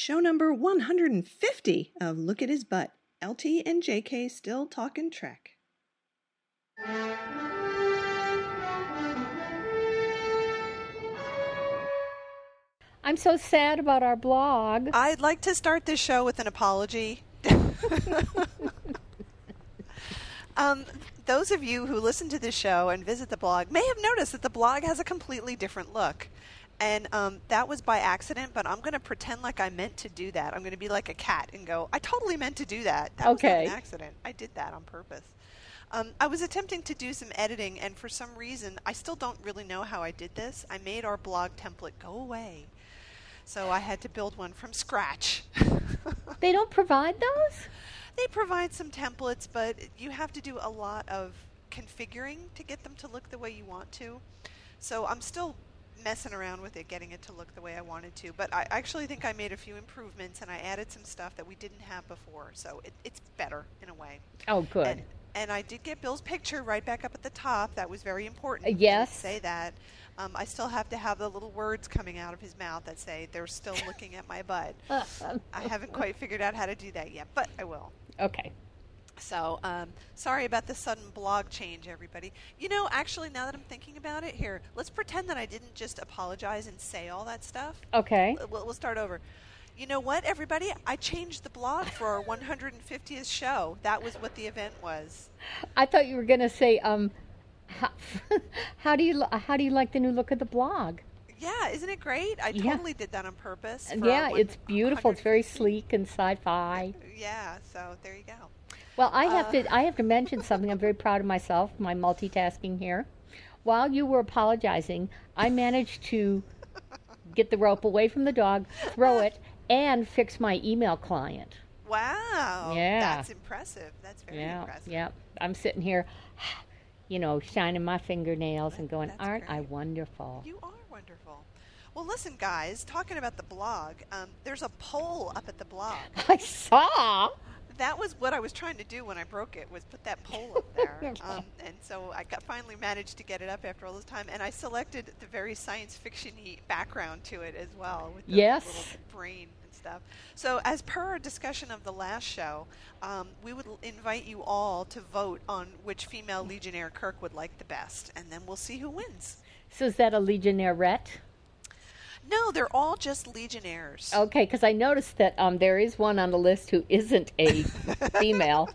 show number 150 of Look at His Butt. LT and JK still talking Trek. I'm so sad about our blog. I'd like to start this show with an apology. um, those of you who listen to this show and visit the blog may have noticed that the blog has a completely different look. And um, that was by accident, but I'm going to pretend like I meant to do that. I'm going to be like a cat and go, I totally meant to do that. That Okay. was an accident. I did that on purpose. Um, I was attempting to do some editing, and for some reason, I still don't really know how I did this. I made our blog template go away. So I had to build one from scratch. They don't provide those? They provide some templates, but you have to do a lot of configuring to get them to look the way you want to. So I'm still messing around with it, getting it to look the way I wanted to. But I actually think I made a few improvements and I added some stuff that we didn't have before. So it, it's better in a way. Oh, good. And, and I did get Bill's picture right back up at the top. That was very important. Uh, yes. Say that. Um, I still have to have the little words coming out of his mouth that say they're still looking at my butt. I haven't quite figured out how to do that yet, but I will. okay. So, um, sorry about the sudden blog change, everybody. You know, actually, now that I'm thinking about it, here, let's pretend that I didn't just apologize and say all that stuff. Okay. We'll, we'll start over. You know what, everybody? I changed the blog for our 150th show. That was what the event was. I thought you were going to say, um, how, how do you how do you like the new look of the blog? Yeah, isn't it great? I Yeah. totally did that on purpose. And for our yeah, one- it's beautiful. It's very sleek and sci-fi. Yeah, so there you go. Well, I have Uh. to I have to mention something. I'm very proud of myself. My multitasking here. While you were apologizing, I managed to get the rope away from the dog, throw it, and fix my email client. Wow. Yeah. That's impressive. That's very Yeah, impressive. yeah. I'm sitting here, you know, shining my fingernails and going, That's "Aren't I wonderful?" You are wonderful. Well, listen, guys, talking about the blog, um, there's a poll up at the blog. I saw. That was what I was trying to do when I broke it, was put that pole up there. um, and so I got, finally managed to get it up after all this time. And I selected the very science fiction-y background to it as well, with the Yes. little brain and stuff. So as per our discussion of the last show, um, we would invite you all to vote on which female Legionnaire Kirk would like the best. And then we'll see who wins. So is that a Legionnaire legionnairette? No, they're all just Legionnaires. Okay, because I noticed that um, there is one on the list who isn't a female.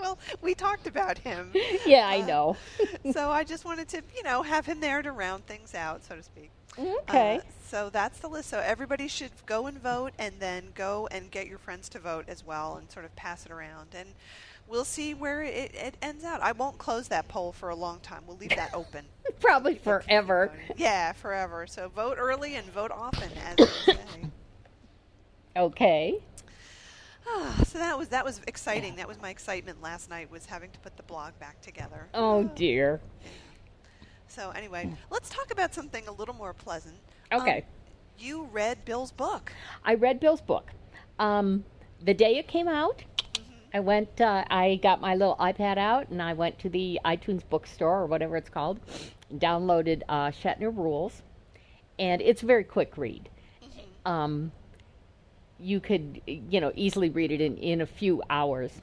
Well, we talked about him. Yeah, I know. so I just wanted to, you know, have him there to round things out, so to speak. Okay. Uh, so that's the list. So everybody should go and vote, and then go and get your friends to vote as well, and sort of pass it around. And we'll see where it, it ends out. I won't close that poll for a long time. We'll leave that open. Probably forever. Yeah, forever. So vote early and vote often, as they say. Okay. Ah, so that was that was exciting. That was my excitement last night was having to put the blog back together. Oh dear. So anyway, let's talk about something a little more pleasant. Um, Okay. you read Bill's book. I read Bill's book. Um, the day it came out, I went. Uh, I got my little iPad out and I went to the iTunes bookstore or whatever it's called. Downloaded uh, Shatner Rules, and it's a very quick read. Um, you could, you know, easily read it in in a few hours.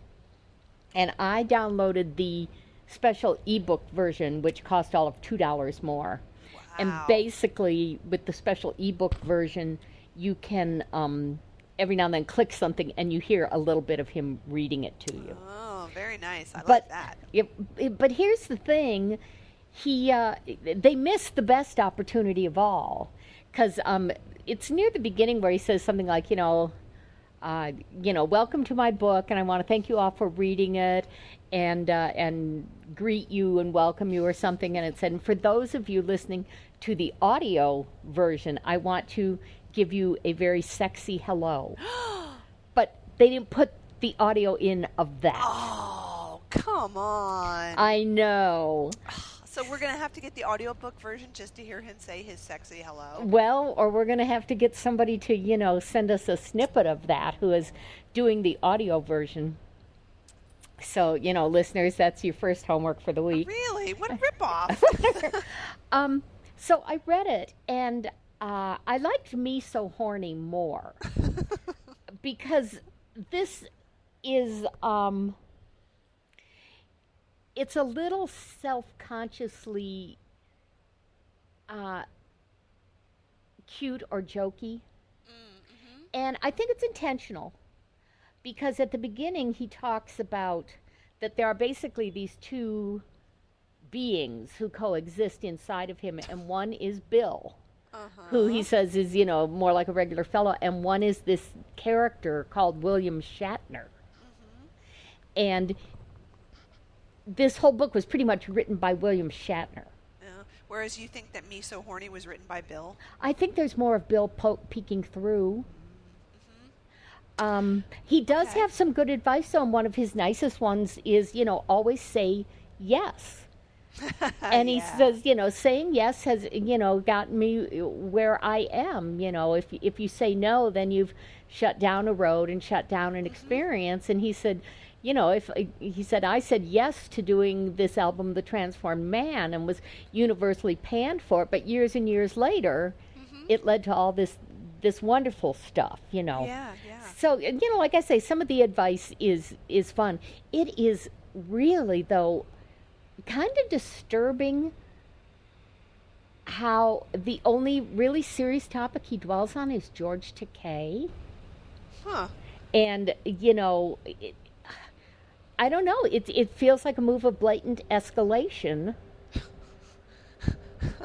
And I downloaded the special ebook version, which cost all of two dollars more. Wow. And basically, with the special ebook version, you can um, every now and then click something, and you hear a little bit of him reading it to you. Oh, very nice. I like but that. it- it- but here's the thing: he uh, they missed the best opportunity of all because um, it's near the beginning where he says something like, you know. Uh, you know, welcome to my book, and I want to thank you all for reading it, and uh, and greet you and welcome you or something. And it said, and for those of you listening to the audio version, I want to give you a very sexy hello. but they didn't put the audio in of that. Oh, come on. I know. so we're going to have to get the audiobook version just to hear him say his sexy hello. Well, or we're going to have to get somebody to, you know, send us a snippet of that who is doing the audio version. So, you know, listeners, that's your first homework for the week. Really? What a ripoff. Um, so I read it and uh, I liked Me So Horny more. because this is um, it's a little self-consciously uh, cute or jokey, mm-hmm. and I think it's intentional because at the beginning he talks about that there are basically these two beings who coexist inside of him, and one is Bill, uh-huh. who he says is, you know, more like a regular fellow, and one is this character called William Shatner. Mm-hmm. And this whole book was pretty much written by William Shatner. Whereas you think that Me So Horny was written by Bill. I think there's more of Bill po- peeking through. Um, he does Okay. have some good advice, though, and one of his nicest ones is, you know, always say yes. and he Yeah. says, you know, saying yes has, you know, gotten me where I am. You know, if if you say no, then you've shut down a road and shut down an experience. And he said, you know, if uh, he said I said yes to doing this album, The Transformed Man, and was universally panned for it, but years and years later, mm-hmm. it led to all this this wonderful stuff. You know, Yeah, yeah. so uh, you know, like I say, some of the advice is is fun. It is really though kind of disturbing how the only really serious topic he dwells on is George Takei, Huh. and you know. It, I don't know. It it feels like a move of blatant escalation.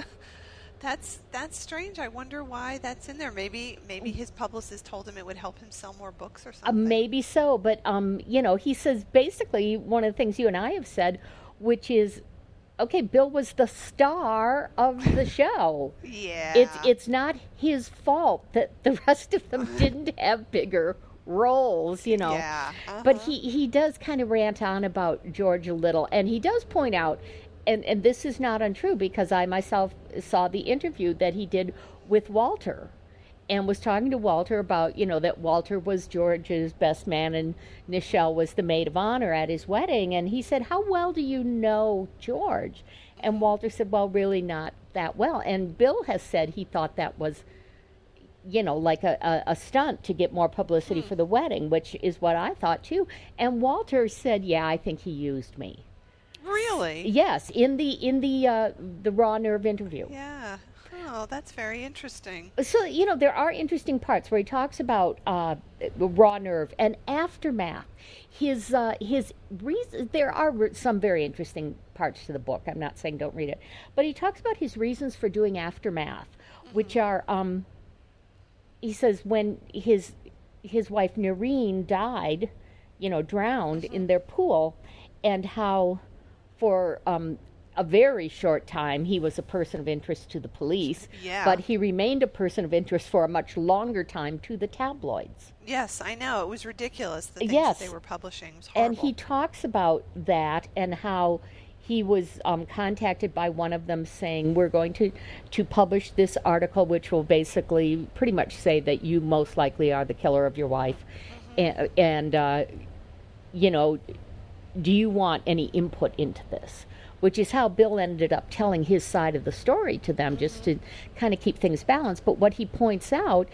That's that's strange. I wonder why that's in there. Maybe maybe his publicist told him it would help him sell more books or Uh, something. maybe so, but um, you know, he says basically one of the things you and I have said, which is, okay, Bill was the star of the show. Yeah. It's it's not his fault that the rest of them didn't have bigger roles, you know. Yeah, But uh-huh. he he does kind of rant on about George a little, and he does point out, and and this is not untrue because I myself saw the interview that he did with Walter. And was talking to Walter about, you know, that Walter was George's best man and Nichelle was the maid of honor at his wedding. And he said, How well do you know George? And Walter said, Well, really not that well. And Bill has said he thought that was you know, like a, a, a stunt to get more publicity for the wedding, which is what I thought too. And Walter said, "Yeah, I think he used me." really. Yes, in the in the uh, the raw nerve interview. Yeah. Oh, that's very interesting. So you know there are interesting parts where he talks about uh, raw nerve and aftermath. His uh, his reasons. there are some very interesting parts to the book. I'm not saying don't read it, but he talks about his reasons for doing aftermath, which are um, he says when his his wife Nerine died, you know, drowned in their pool, and how for um, a very short time he was a person of interest to the police, Yeah. but he remained a person of interest for a much longer time to the tabloids. Yes, I know. It was ridiculous the things Yes. that they were publishing. And he talks about that and how he was um, contacted by one of them saying, "We're going to to publish this article, which will basically pretty much say that you most likely are the killer of your wife, and, and uh, you know, do you want any input into this?" Which is how Bill ended up telling his side of the story to them, just to kind of keep things balanced. But what he points out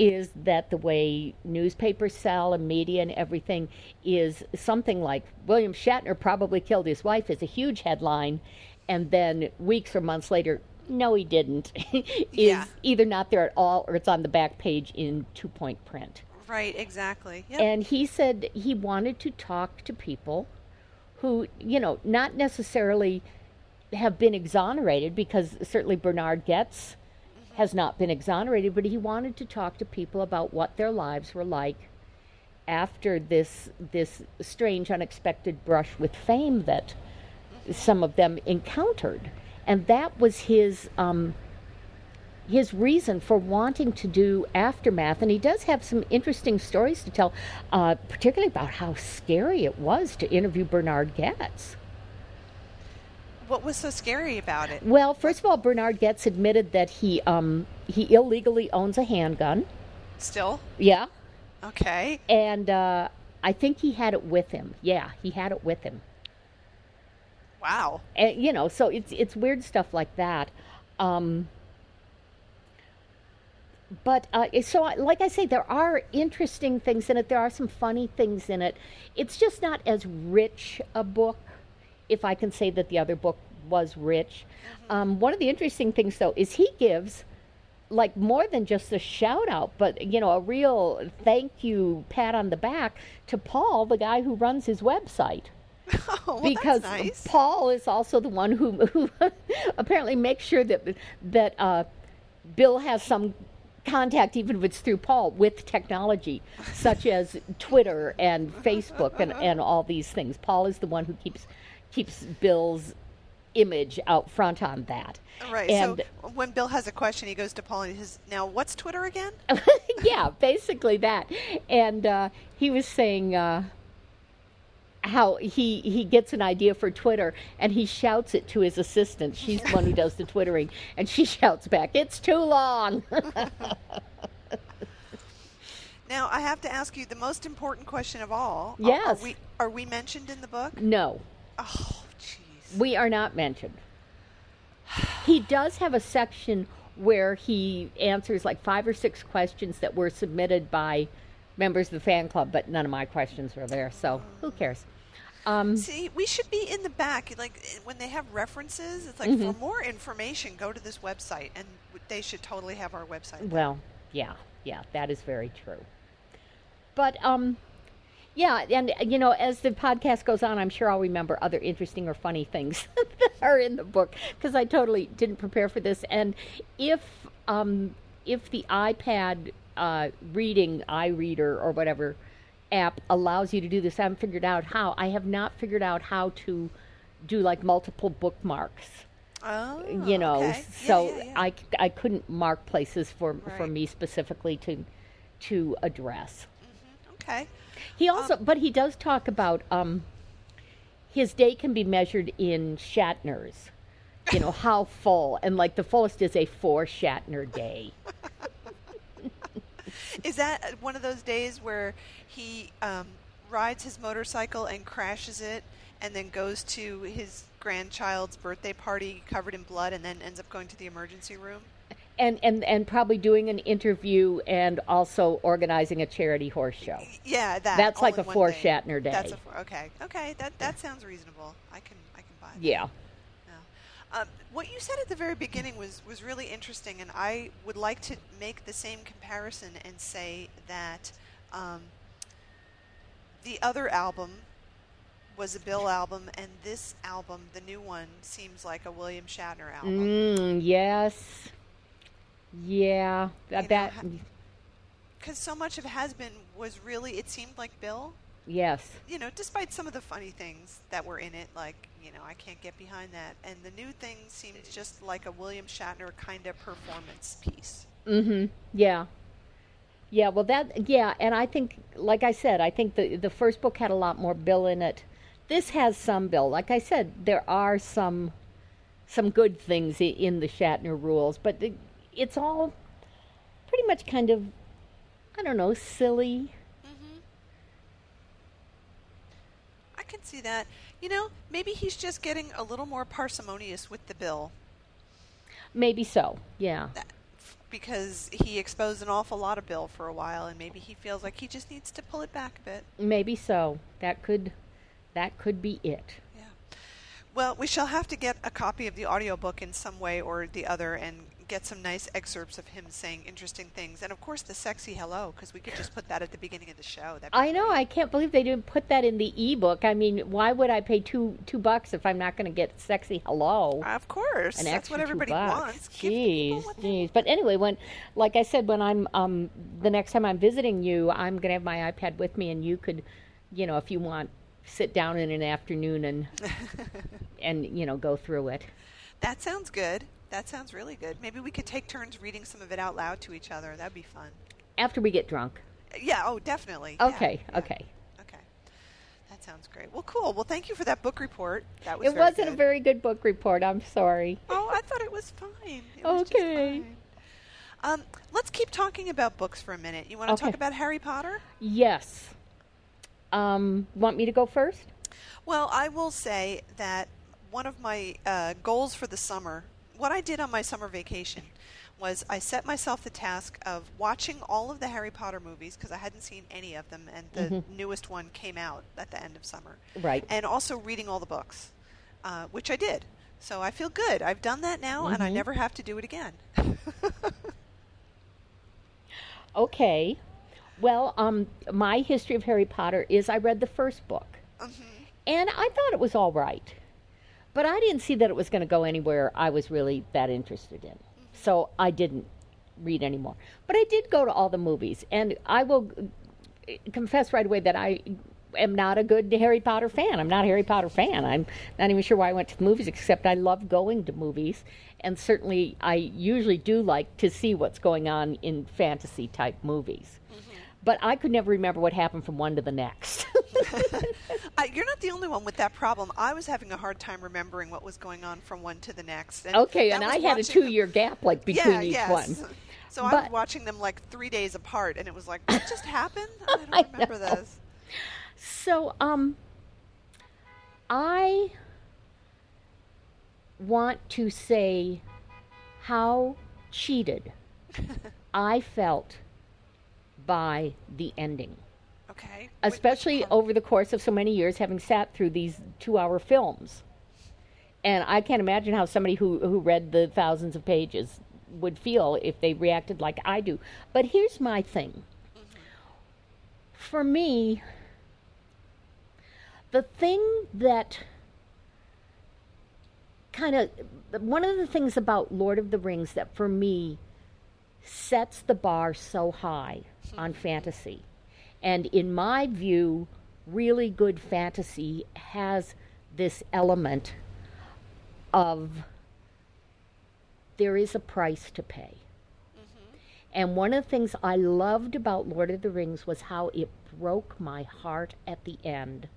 is that the way newspapers sell and media and everything is something like William Shatner probably killed his wife is a huge headline, and then weeks or months later, no, he didn't, is Yeah. either not there at all or it's on the back page in two point print. right, exactly. Yep. And he said he wanted to talk to people who, you know, not necessarily have been exonerated because certainly Bernhard Goetz has not been exonerated, but he wanted to talk to people about what their lives were like after this this strange unexpected brush with fame that some of them encountered. And that was his um, his reason for wanting to do aftermath and he does have some interesting stories to tell uh, particularly about how scary it was to interview bernhard goetz what was so scary about it? well first of all bernhard goetz admitted that he um, he illegally owns a handgun Still? yeah Okay. and uh, i think he had it with him yeah he had it with him Wow. and, you know so it's it's weird stuff like that um, but uh, so, like I say, there are interesting things in it. There are some funny things in it. It's just not as rich a book, if I can say that the other book was rich. Um, one of the interesting things, though, is he gives like more than just a shout out, but you know, a real thank you pat on the back to Paul, the guy who runs his website Oh, well, because nice. Paul is also the one who, who apparently makes sure that that uh, Bill has some contact, even if it's through Paul, with technology, such as Twitter and Facebook and, and all these things. Paul is the one who keeps keeps Bill's image out front on that. Right. And so when Bill has a question, he goes to Paul and he says, "Now, what's Twitter again?" yeah, basically that. And uh, he was saying uh, how he he gets an idea for Twitter and he shouts it to his assistant. She's the one who does the twittering, and she shouts back, "It's too long." Now, I have to ask you the most important question of all. Are- Yes. Are we are we mentioned in the book? no, Oh, jeez. we are not mentioned. He does have a section where he answers like five or six questions that were submitted by members of the fan club, but none of my questions were there. So who cares? Um, See, we should be in the back. Like when they have references, it's like Mm-hmm. for more information, go to this website, and they should totally have our website. Well, yeah, yeah, that is very true. But um, yeah, and you know, as the podcast goes on, I'm sure I'll remember other interesting or funny things that are in the book because I totally didn't prepare for this. And if um, if the iPad uh, reading iReader or whatever app allows you to do this, I haven't figured out how. I have not figured out how to do like multiple bookmarks Oh, you know okay. So yeah, yeah. I, I couldn't mark places for for me specifically to to address okay. He also but he does talk about um his day can be measured in shatners you know how full and like the fullest is a four shatner day Is that one of those days where he um, rides his motorcycle and crashes it, and then goes to his grandchild's birthday party covered in blood, and then ends up going to the emergency room? And and and probably doing an interview and also organizing a charity horse show Yeah, that. That's like a four day. Shatner That's a four, okay. Okay, that that sounds reasonable. I can I can buy that. yeah Yeah. Um, what you said at the very beginning was, was really interesting, and I would like to make the same comparison and say that um, the other album was a Bill album, and this album, the new one, seems like a William Shatner album. mm, yes yeah that, that Because so much of Has Been was really, it seemed like Bill. yes You know, despite some of the funny things that were in it, like, you know, I can't get behind that. And the new thing seemed just like a William Shatner kind of performance piece. Mm-hmm. Yeah. Yeah, well that yeah, and I think like I said, I think the the first book had a lot more Bill in it. This has some Bill. Like I said, there are some some good things in the Shatner rules, but the, it's all pretty much kind of I don't know, silly. Mm-hmm. I can see that. You know, maybe he's just getting a little more parsimonious with the bill Maybe so. Yeah. that, because he exposed an awful lot of bill for a while, and maybe he feels like he just needs to pull it back a bit. Maybe so. That could that could be it. Yeah. Well, we shall have to get a copy of the audiobook in some way or the other and get some nice excerpts of him saying interesting things. And of course, the sexy hello, because we could just put that at the beginning of the show. I know. great. I can't believe they didn't put that in the ebook. I mean, why would I pay two two bucks if I'm not going to get sexy hello? Of course. An That's what everybody wants. Jeez, jeez. But anyway, when, like I said, when I'm um the next time I'm visiting you, I'm going to have my iPad with me, and you could, you know, if you want, sit down in an afternoon and and you know go through it. That sounds good. That sounds really good. Maybe we could take turns reading some of it out loud to each other. That'd be fun. After we get drunk. Yeah, oh, definitely. Okay, yeah. okay. Okay. That sounds great. Well, cool. Well, thank you for that book report. That was It very wasn't a very good book report. I'm sorry. Oh, I thought it was fine. It was just Okay. fine. Um, let's keep talking about books for a minute. You want to Okay. talk about Harry Potter? Yes. Um, want me to go first? Well, I will say that one of my uh, goals for the summer, what I did on my summer vacation, was I set myself the task of watching all of the Harry Potter movies because I hadn't seen any of them, and the Mm-hmm. newest one came out at the end of summer. Right. And also reading all the books, uh, which I did. So I feel good. I've done that now, and I Mhm. never have to do it again. Okay. Well, um, my history of Harry Potter is I read the first book, Mm-hmm. and I thought it was all right, but I didn't see that it was going to go anywhere I was really that interested in, so I didn't read anymore. But I did go to all the movies, and I will uh, confess right away that I am not a good Harry Potter fan. I'm not a Harry Potter fan. I'm not even sure why I went to the movies, except I love going to movies. And certainly, I usually do like to see what's going on in fantasy type movies. But I could never remember what happened from one to the next. Uh, you're not the only one with that problem. I was having a hard time remembering what was going on from one to the next. And okay, and I had a watching two them- year gap like between yeah, each yes. one. So I was watching them like three days apart, and it was like, what just happened? I don't I remember know. this. So, um, I want to say how cheated I felt by the ending, Okay. Especially um, over the course of so many years, having sat through these two-hour films. And I can't imagine how somebody who who read the thousands of pages would feel if they reacted like I do. But here's my thing. For me, the thing that kind of one of the things about Lord of the Rings that for me sets the bar so high on hmm. fantasy. And in my view, really good fantasy has this element of there is a price to pay. Mm-hmm. And one of the things I loved about Lord of the Rings was how it broke my heart at the end,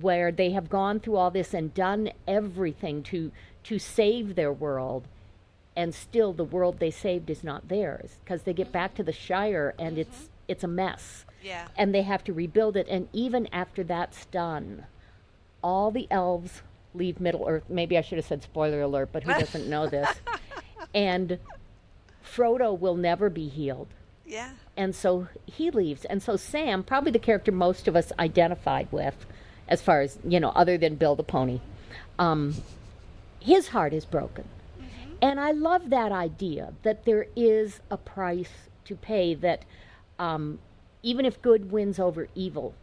where they have gone through all this and done everything to to save their world, and still the world they saved is not theirs because they get back mm-hmm. to the Shire and mm-hmm. it's it's a mess, Yeah. and they have to rebuild it. And even after that's done, all the elves leave Middle Earth. Maybe I should have said spoiler alert, but who doesn't know this? And Frodo will never be healed. Yeah. And so he leaves. And so Sam, probably the character most of us identified with, as far as, you know, other than Bill the Pony, um, his heart is broken. And I love that idea that there is a price to pay, that um, even if good wins over evil,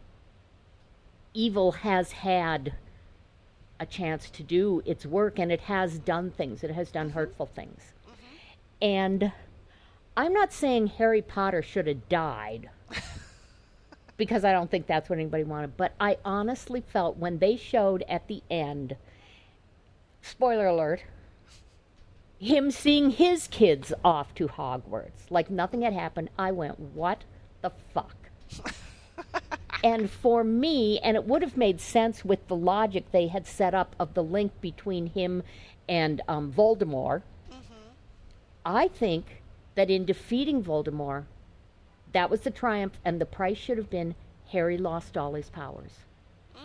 evil has had a chance to do its work and it has done things, it has done mm-hmm. hurtful things. Mm-hmm. And I'm not saying Harry Potter should have died because I don't think that's what anybody wanted, but I honestly felt when they showed at the end, spoiler alert, him seeing his kids off to Hogwarts like nothing had happened, I went, what the fuck? and for me, and it would have made sense with the logic they had set up of the link between him and um, Voldemort. I think that in defeating Voldemort, that was the triumph, and the price should have been Harry lost all his powers. Mm,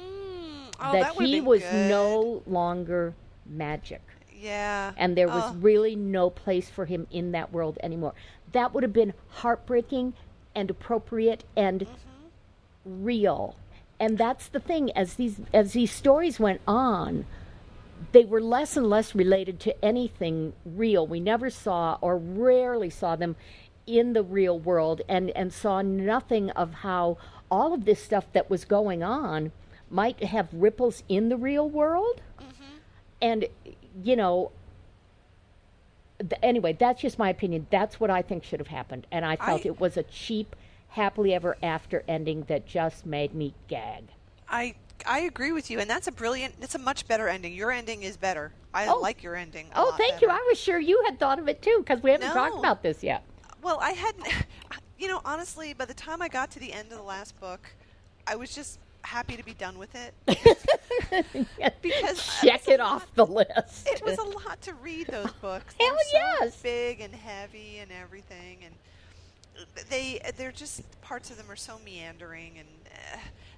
oh, that, that he was good. no longer magic. Yeah. And there was Oh. really no place for him in that world anymore. That would have been heartbreaking and appropriate and Mm-hmm. real. And that's the thing as these as these stories went on, they were less and less related to anything real. We never saw or rarely saw them in the real world and, and saw nothing of how all of this stuff that was going on might have ripples in the real world. And, you know, th- anyway, that's just my opinion. That's what I think should have happened. And I felt I- it was a cheap, happily ever after ending that just made me gag. I I agree with you, and that's a brilliant. It's a much better ending. Your ending is better. I Oh. like your ending. Oh, thank you. I was sure you had thought of it too because we haven't talked about this yet. Well, I hadn't. You know, honestly, by the time I got to the end of the last book, I was just happy to be done with it. Because check it off the list. It was a lot to read those books. Hell They're so yes. big and heavy and everything, and they they're just parts of them are so meandering. And uh,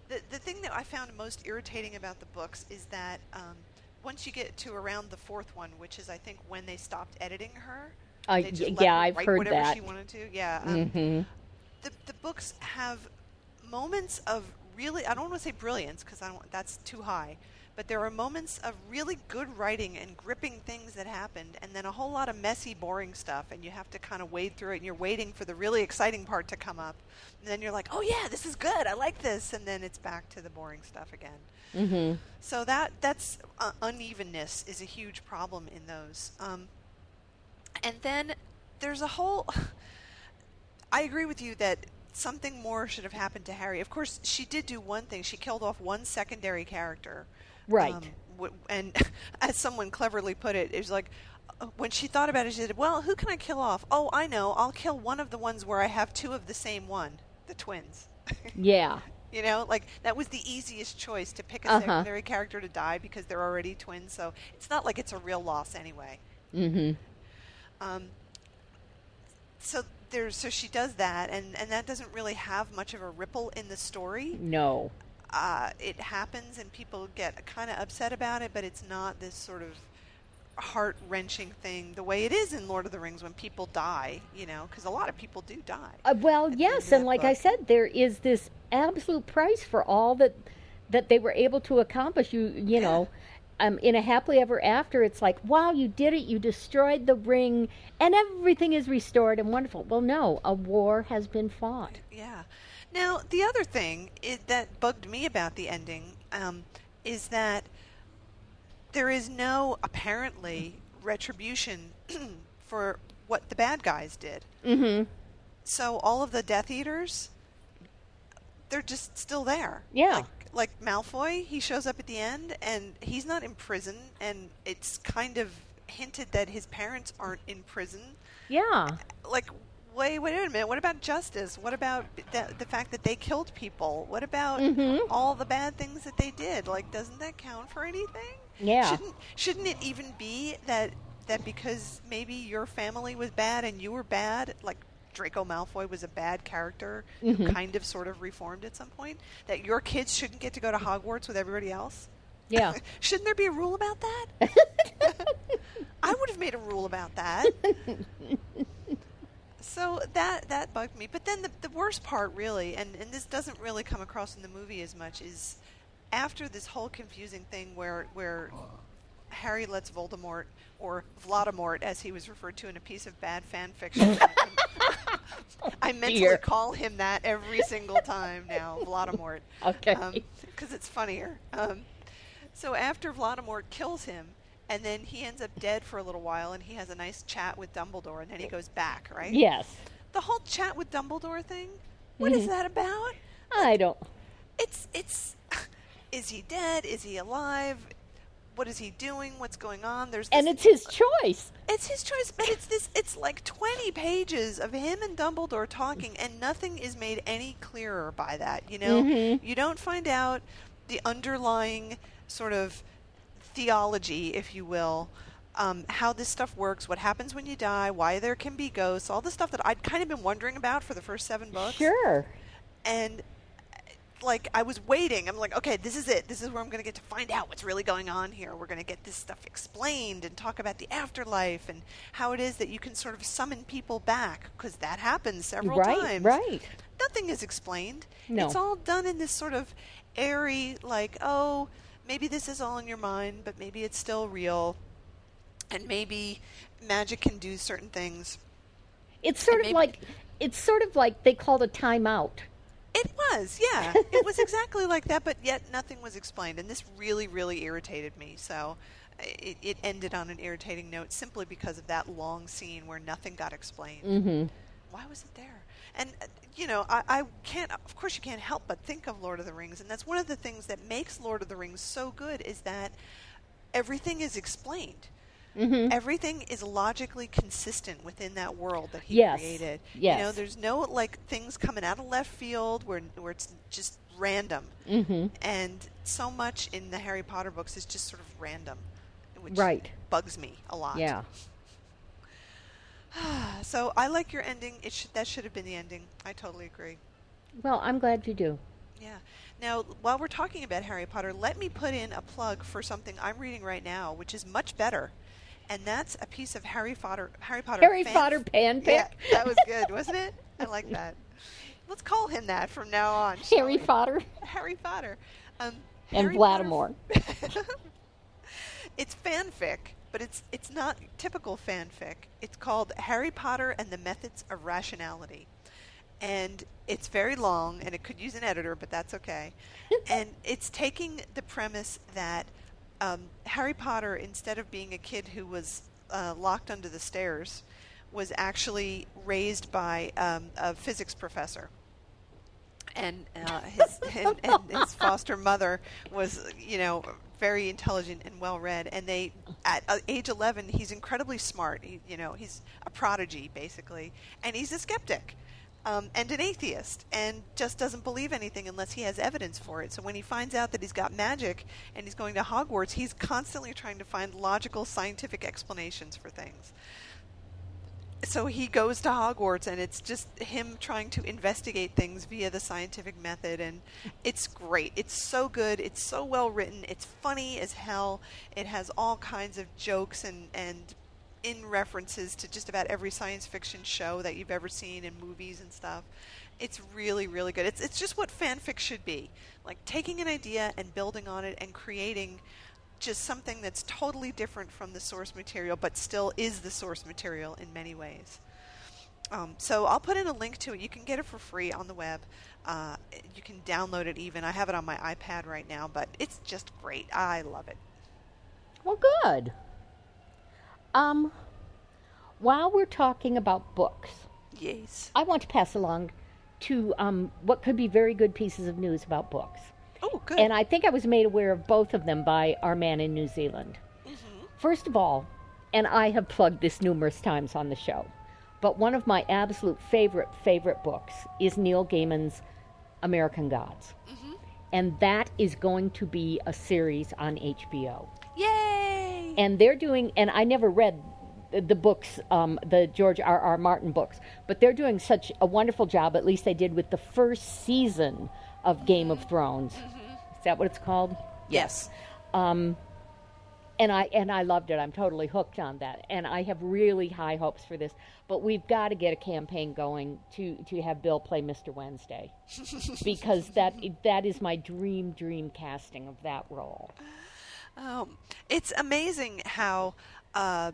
the the thing that I found most irritating about the books is that um, once you get to around the fourth one, which is I think when they stopped editing her, Uh, They just y- let yeah, I've heard whatever that. she wanted to. Yeah. Um, hmm the the books have moments of really I don't want to say brilliance because I don't that's too high, but there are moments of really good writing and gripping things that happened, and then a whole lot of messy, boring stuff, and you have to kind of wade through it, and you're waiting for the really exciting part to come up, and then you're like, oh yeah, this is good, I like this, and then it's back to the boring stuff again. hmm So that that's uh, unevenness is a huge problem in those. Um, and then there's a whole. I agree with you that something more should have happened to Harry. Of course, she did do one thing. She killed off one secondary character. Right. Um, w- and as someone cleverly put it, it was like uh, when she thought about it, she said, "Well, who can I kill off? Oh, I know. I'll kill one of the ones where I have two of the same one, the twins." Yeah. You know, like that was the easiest choice to pick a Uh-huh. secondary character to die because they're already twins. So it's not like it's a real loss anyway. Mm-hmm. Um, so there's so she does that, and and that doesn't really have much of a ripple in the story. No. Uh, it happens, and people get kind of upset about it, but it's not this sort of heart wrenching thing the way it is in Lord of the Rings when people die. You know, because a lot of people do die. Uh, well, at the end yes, and like I said, there is this absolute price for all that that they were able to accomplish. You you know, um, in a happily ever after, it's like, wow, you did it! You destroyed the ring, and everything is restored and wonderful. Well, no, a war has been fought. Yeah. Now, the other thing i that bugged me about the ending um, is that there is no apparently retribution for what the bad guys did. Mm-hmm. So all of the Death Eaters, they're just still there. Yeah. Like, like Malfoy, he shows up at the end, and he's not in prison, and it's kind of hinted that his parents aren't in prison Yeah. like wait wait a minute what about justice what about the, the fact that they killed people what about Mhm. all the bad things that they did like doesn't that count for anything Yeah. shouldn't shouldn't it even be that that because maybe your family was bad and you were bad like Draco Malfoy was a bad character who Mhm. kind of sort of reformed at some point that your kids shouldn't get to go to Hogwarts with everybody else Yeah. shouldn't there be a rule about that I would have made a rule about that. so that that bugged me. But then the, the worst part, really, and, and this doesn't really come across in the movie as much, is after this whole confusing thing where where Harry lets Voldemort or Vladimort, as he was referred to in a piece of bad fan fiction. I mentally dear. call him that every single time now, Vladimort. Okay. Because it's funnier. Um, so after Vladimort kills him, and then he ends up dead for a little while, and he has a nice chat with Dumbledore, and then he goes back, right? Yes. The whole chat with Dumbledore thing. What is Mhm. that about? I don't. It's it's. Is he dead? Is he alive? What is he doing? What's going on? There's this, And it's his choice. it's his choice, but it's this. It's like twenty pages of him and Dumbledore talking, and nothing is made any clearer by that. You know, Mhm. you don't find out the underlying sort of theology, if you will, um, how this stuff works, what happens when you die, why there can be ghosts, all the stuff that I'd kind of been wondering about for the first seven books Sure. and like I was waiting. I'm like, okay, this is it. This is where I'm going to get to find out what's really going on here. We're going to get this stuff explained and talk about the afterlife and how it is that you can sort of summon people back because that happens several right. times. Right. Nothing is explained. No. It's all done in this sort of airy, like, oh, maybe this is all in your mind, but maybe it's still real, and maybe magic can do certain things. It's sort And of maybe- like it's sort of like they called a timeout. It was, yeah. it was exactly like that, but yet nothing was explained. And this really, really irritated me. So it, it ended on an irritating note simply because of that long scene where nothing got explained. Mm-hmm. Why was it there? And, uh, you know, I, I can't, of course, you can't help but think of Lord of the Rings. And that's one of the things that makes Lord of the Rings so good is that everything is explained. Mm-hmm. Everything is logically consistent within that world that he Yes. created. You know, there's no like things coming out of left field where where it's just random. Mm-hmm. And so much in the Harry Potter books is just sort of random, which Right. bugs me a lot. Yeah. so I like your ending. It should that should have been the ending. I totally agree. Well, I'm glad you do. Yeah. Now, while we're talking about Harry Potter, let me put in a plug for something I'm reading right now, which is much better. And that's a piece of Harry Potter. Harry Potter. Harry fan- Potter panfic. Yeah, that was good, wasn't it? I like that. Let's call him that from now on. Harry? Potter Harry Potter. Um, and Harry Potter- Vladimir. it's fanfic, but it's it's not typical fanfic. It's called Harry Potter and the Methods of Rationality. And it's very long and it could use an editor, but that's okay. and it's taking the premise that um, Harry Potter, instead of being a kid who was uh, locked under the stairs, was actually raised by um, a physics professor. And uh, his and, and his foster mother was you know very intelligent and well read and they at uh, age 11 he's incredibly smart. He, you know he's a prodigy basically. And he's a skeptic um, and an atheist and just doesn't believe anything unless he has evidence for it so when he finds out that he's got magic and he's going to hogwarts he's constantly trying to find logical scientific explanations for things so he goes to Hogwarts, and it's just him trying to investigate things via the scientific method, and it's great. It's so good. It's so well written. It's funny as hell. It has all kinds of jokes and and in references to just about every science fiction show that you've ever seen in movies and stuff. It's really, really good. It's it's just what fanfic should be, like taking an idea and building on it and creating just something that's totally different from the source material, but still is the source material in many ways. Um, so I'll put in a link to it. You can get it for free on the web. Uh, you can download it even. I have it on my iPad right now, but it's just great. I love it. Well, good. Um, while we're talking about books, Yes. I want to pass along to um, what could be very good pieces of news about books. Oh, good. And I think I was made aware of both of them by our man in New Zealand. Mm-hmm. First of all, and I have plugged this numerous times on the show, but one of my absolute favorite, favorite books is Neil Gaiman's American Gods. And that is going to be a series on HBO. Yay! And they're doing, and I never read the, the books, um, the George R. R. Martin books, but they're doing such a wonderful job, at least they did with the first season of Game of Thrones. Mm-hmm. Is that what it's called? yes. Um, and I and I loved it. I'm totally hooked on that, and I have really high hopes for this. But we've got to get a campaign going to to have Bill play Mr. Wednesday, because that that is my dream dream casting of that role. Ah. Um, it's amazing how, uh,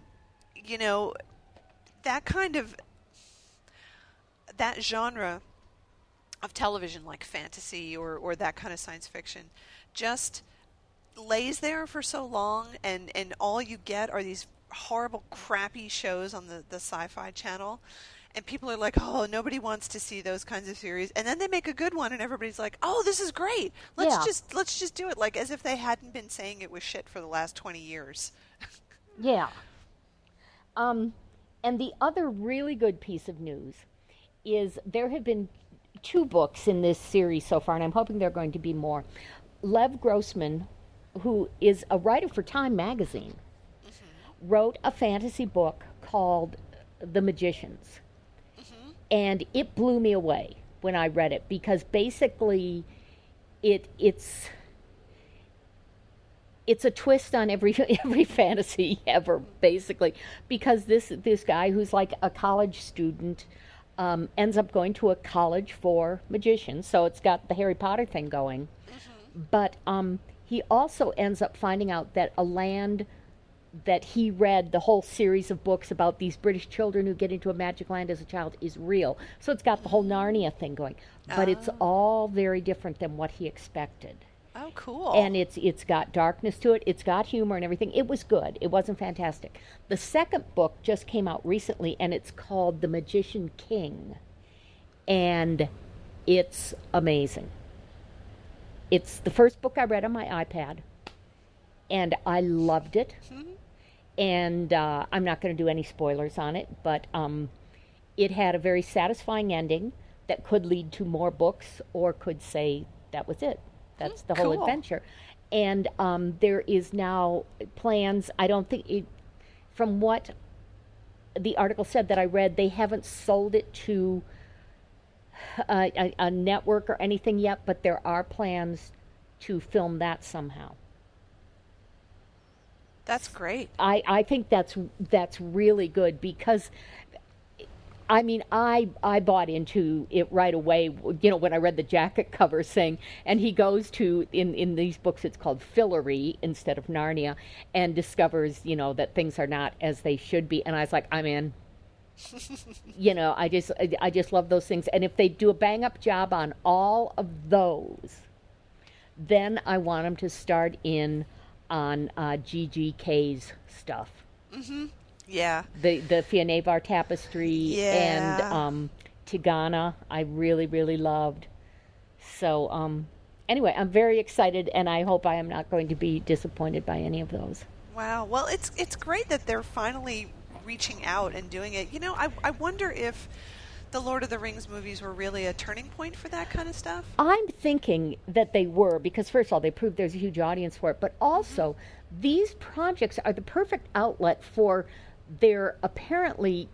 you know, that kind of that genre of television, like fantasy or or that kind of science fiction, just lays there for so long, and and all you get are these horrible, crappy shows on the the Sci-Fi Channel. And people are like, "Oh, nobody wants to see those kinds of series." And then they make a good one, and everybody's like, "Oh, this is great! Let's Yeah. just let's just do it!" Like as if they hadn't been saying it was shit for the last twenty years. Yeah. Um, and the other really good piece of news is there have been two books in this series so far, and I'm hoping there are going to be more. Lev Grossman, who is a writer for Time magazine, wrote a fantasy book called The Magicians. And it blew me away when I read it because basically it it's it's a twist on every every fantasy ever, basically, because this this guy who's like a college student um, ends up going to a college for magicians. So it's got the Harry Potter thing going, but um, he also ends up finding out that a land that he read the whole series of books about these British children who get into a magic land as a child is real. So it's got the whole Narnia thing going, but it's oh. all very different than what he expected Oh, cool! and it's it's got darkness to it. It's got humor and everything. It was good. It wasn't fantastic. The second book just came out recently, and it's called The Magician King, and it's amazing. It's the first book I read on my iPad, and I loved it. Hmm? And uh, I'm not going to do any spoilers on it, but um, it had a very satisfying ending that could lead to more books, or could say that was it. That's the whole cool. adventure. And um, there is now plans. I don't think it, from what the article said that I read, they haven't sold it to a, a, a network or anything yet, but there are plans to film that somehow. That's great. I, I think that's that's really good because I mean I I bought into it right away. You know when I read the jacket cover saying and he goes to in in these books it's called Fillory instead of Narnia and discovers you know that things are not as they should be. And I was like I'm in. You know I just I, I just love those things. And if they do a bang up job on all of those then I want them to start in on uh, GGK's stuff. Yeah. The the Fionavar tapestry and Yeah. um, Tigana, I really really loved. So um, anyway, I'm very excited, and I hope I am not going to be disappointed by any of those. Wow. Well, it's it's great that they're finally reaching out and doing it. You know, I I wonder if the Lord of the Rings movies were really a turning point for that kind of stuff. I'm thinking that they were because first of all, they proved there's a huge audience for it, but mm-hmm. also these projects are the perfect outlet for their apparently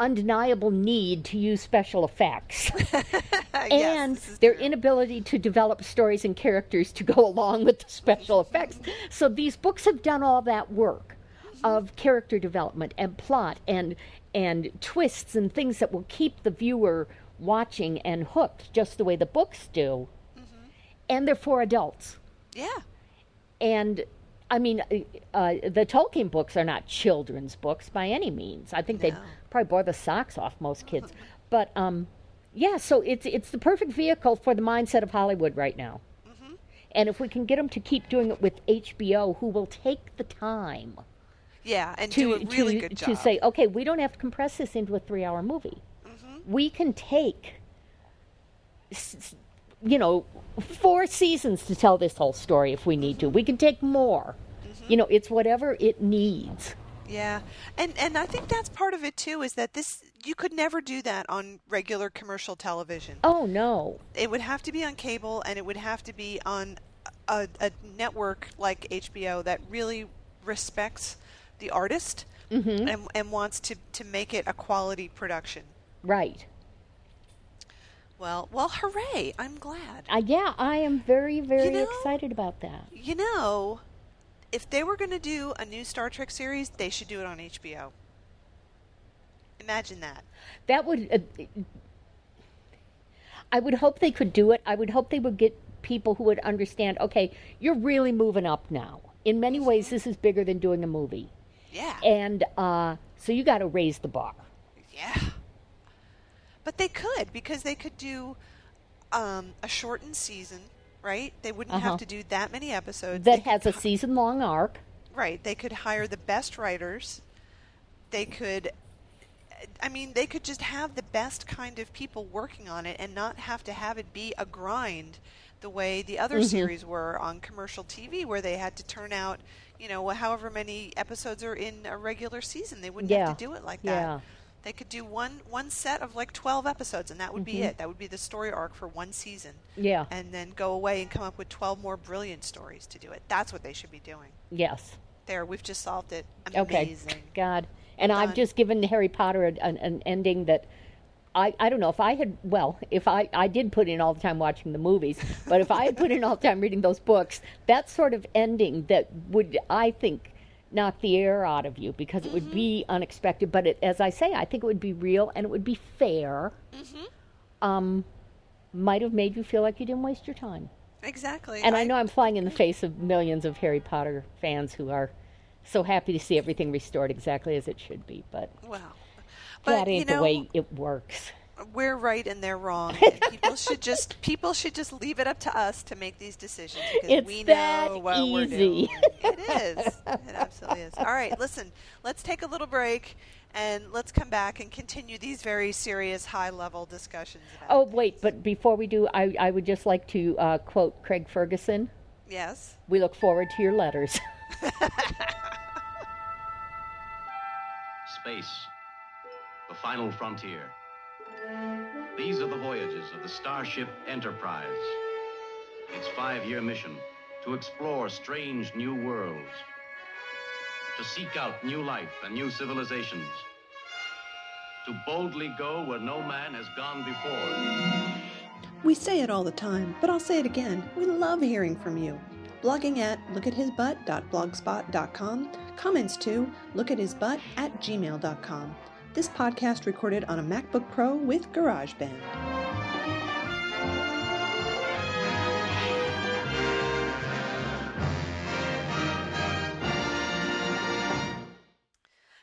undeniable need to use special effects and is their true. inability to develop stories and characters to go along with the special mm-hmm. effects. So these books have done all that work mm-hmm. of character development and plot and and twists and things that will keep the viewer watching and hooked just the way the books do. And they're for adults. Yeah. And I mean, uh, uh, the Tolkien books are not children's books by any means. I think they No. probably bore the socks off most kids. But um, yeah, so it's it's the perfect vehicle for the mindset of Hollywood right now. Mm-hmm. And if we can get them to keep doing it with HBO, who will take the time Yeah, and to do a really to, good to say, okay, we don't have to compress this into a three-hour movie. Mm-hmm. We can take, you know, four seasons to tell this whole story if we need to. We can take more. Mm-hmm. You know, it's whatever it needs. Yeah, and and I think that's part of it too. Is that this you could never do that on regular commercial television. Oh no, It would have to be on cable, and it would have to be on a, a network like HBO that really respects the artist Mm-hmm. and and wants to to make it a quality production. right? Well, well, hooray! I'm glad. Uh, yeah, I am very, very know- excited about that. You know, if they were going to do a new Star Trek series, they should do it on HBO. Imagine that. That would. Uh, I would hope they could do it. I would hope they would get people who would understand. Okay, you're really moving up now. In many ways, this is bigger than doing a movie, Yeah. and uh, so you got to raise the bar. Yeah. But they could because they could do um, a shortened season, right? They wouldn't Uh-huh. have to do that many episodes. That They has a season-long arc. right. They could hire the best writers. They could I mean, they could just have the best kind of people working on it and not have to have it be a grind the way the other Mm-hmm. series were on commercial TV where they had to turn out, you know, however many episodes are in a regular season. They wouldn't Yeah. have to do it like that. Yeah. They could do one one set of like 12 episodes and that would be it. That would be the story arc for one season. Mm-hmm. Yeah. And then go away and come up with 12 more brilliant stories to do it. That's what they should be doing. Yes. There, we've just solved it. Okay. God. And I've just given Harry Potter an, an ending that I, I don't know if I had well if I, I did put in all the time watching the movies but if I had put in all the time reading those books that sort of ending that would I think knock the air out of you because it would be unexpected. But it, as I say I think it would be real and it would be fair. Um might have made you feel like you didn't waste your time. Exactly. and I know I'm flying in the face of millions of Harry Potter fans who are so happy to see everything restored exactly as it should be, but Well, but that you know, the way it works. we're right and they're wrong. people should just people should just leave it up to us to make these decisions because It's we that know what we're doing. It is. It absolutely is. All right, listen. Let's take a little break and let's come back and continue these very serious, high-level discussions. About Oh, wait, but before we do, I, I would just like to uh, quote Craig Ferguson. yes. We look forward to your letters. Space, the final frontier. These are the voyages of the Starship Enterprise. Its five year mission to explore strange new worlds, to seek out new life and new civilizations, to boldly go where no man has gone before. We say it all the time, but I'll say it again. We love hearing from you. blogging at lookathisbutt.blogspot.com, comments to lookathisbutt at gmail.com. This podcast recorded on a MacBook Pro with GarageBand.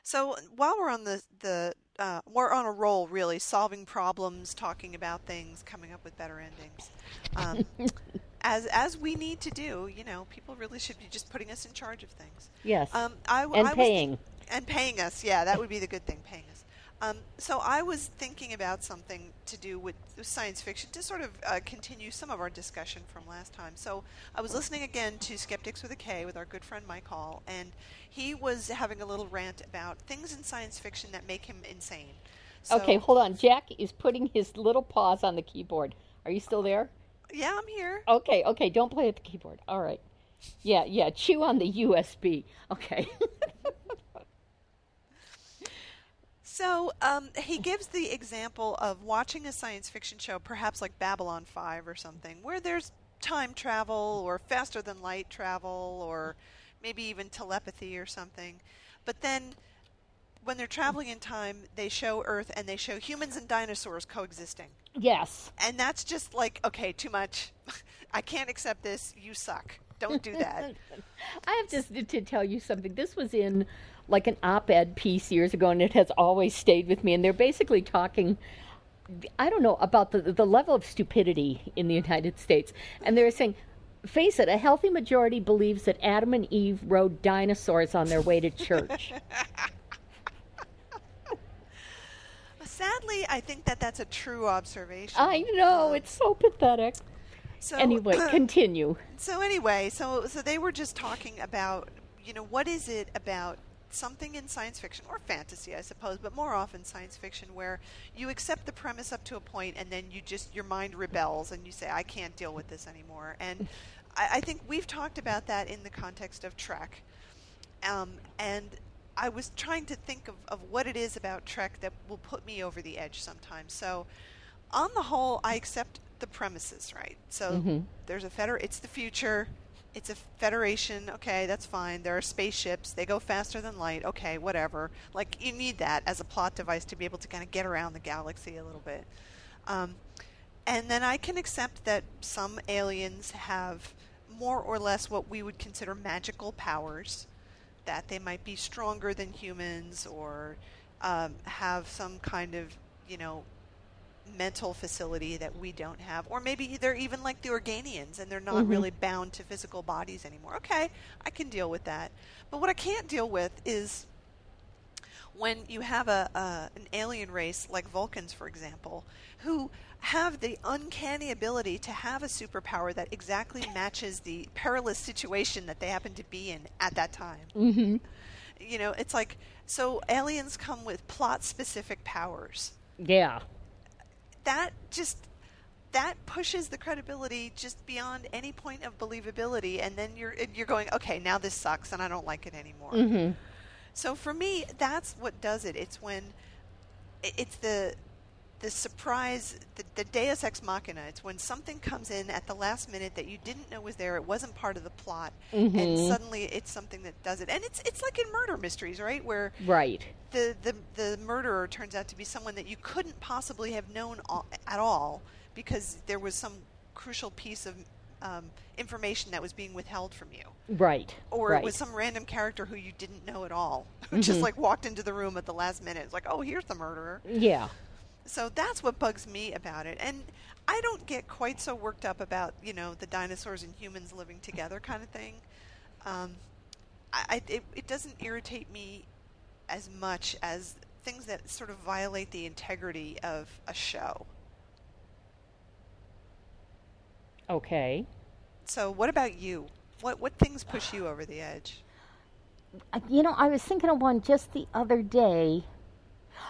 So while we're on the the uh, we're on a roll, really solving problems, talking about things, coming up with better endings. Um, as as we need to do, you know, people really should be just putting us in charge of things. Yes. Um, I, and I was paying. and paying us. Yeah, that would be the good thing, paying us. Um, so I was thinking about something to do with science fiction to sort of uh, continue some of our discussion from last time. So I was listening again to Skeptics with a K with our good friend Mike Hall, and he was having a little rant about things in science fiction that make him insane. So, okay, hold on. Jack is putting his little paws on the keyboard. Are you still there? Yeah, I'm here. Okay, okay. Don't play at the keyboard. All right. Yeah, yeah. Chew on the USB. Okay. So um, he gives the example of watching a science fiction show, perhaps like Babylon 5 or something, where there's time travel or faster than light travel or maybe even telepathy or something. But then when they're traveling in time, they show Earth and they show humans and dinosaurs coexisting. yes. And that's just like, okay, too much. I can't accept this. You suck. Don't do that. I have just to tell you something. This was in like an op-ed piece years ago, and it has always stayed with me. And they're basically talking. I don't know about the the level of stupidity in the United States, and they're saying, face it, a healthy majority believes that Adam and Eve rode dinosaurs on their way to church. Sadly, I think that that's a true observation. I know uh, it's so pathetic. So, Anyway, continue. So anyway, so so they were just talking about, you know, what is it about something in science fiction or fantasy, I suppose, but more often science fiction where you accept the premise up to a point and then you just your mind rebels and you say, I can't deal with this anymore. And I, I think we've talked about that in the context of Trek. Um, and I was trying to think of, of what it is about Trek that will put me over the edge sometimes. So on the whole, I accept the premises, right? So there's a feder it's the future. It's a federation. Okay, that's fine. There are spaceships. They go faster than light. Okay, whatever. Like you need that as a plot device to be able to kind of get around the galaxy a little bit. Um, and then I can accept that some aliens have more or less what we would consider magical powers, that they might be stronger than humans or um, have some kind of, you know, mental facility that we don't have. Or maybe they're even like the Organians and they're not really bound to physical bodies anymore. Okay, I can deal with that. But what I can't deal with is when you have a, a an alien race like Vulcans, for example, who have the uncanny ability to have a superpower that exactly matches the perilous situation that they happen to be in at that time. Mm-hmm. You know, it's like so aliens come with plot specific powers. Yeah. That just that pushes the credibility just beyond any point of believability, and then you're you're going, okay, now this sucks, and I don't like it anymore. Mm-hmm. So for me, that's what does it. It's when it's the the surprise, the, the Deus ex machina. It's when something comes in at the last minute that you didn't know was there. It wasn't part of the plot, and suddenly it's something that does it. And it's it's like in murder mysteries, right? Where Right. the, the the murderer turns out to be someone that you couldn't possibly have known all, at all because there was some crucial piece of um, information that was being withheld from you Right. or right. it was some random character who you didn't know at all who just like walked into the room at the last minute it's like oh here's the murderer Yeah. So that's what bugs me about it. And i don't get quite so worked up about you know the dinosaurs and humans living together kind of thing. Um, I, I, it, it doesn't irritate me as much as things that sort of violate the integrity of a show. Okay. so what about you? What what things push you over the edge? You know, I was thinking of one just the other day.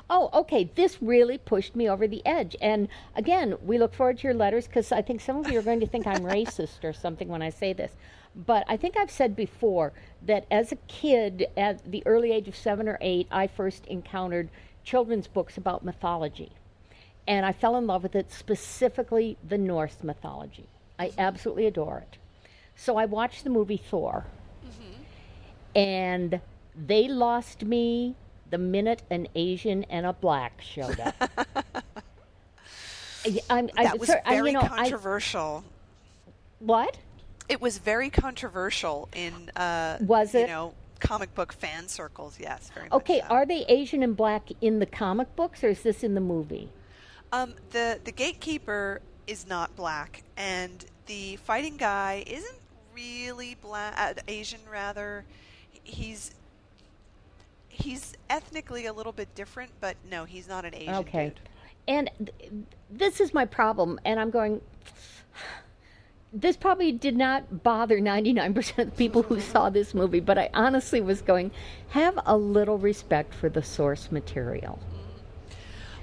Oh, okay. This really pushed me over the edge. And again, we look forward to your letters because I think some of you are going to think I'm racist or something when I say this. But I think I've said before that as a kid, at the early age of seven or eight, I first encountered children's books about mythology. And I fell in love with it, specifically the Norse mythology. I absolutely adore it. So I watched the movie Thor, mm-hmm. and they lost me the minute an Asian and a black showed up. I, I, That was sir, very you know, controversial. what? It was very controversial in uh, Was you it? know comic book fan circles. Yes, very much Okay, so. are they Asian and black in the comic books, or is this in the movie? Um, the the gatekeeper is not black, and the fighting guy isn't really black, uh, Asian rather. He's he's ethnically a little bit different, but no, he's not an Asian Okay. dude. And th- this is my problem, and I'm going. This probably did not bother 99% of the people who saw this movie, but I honestly was going, have a little respect for the source material.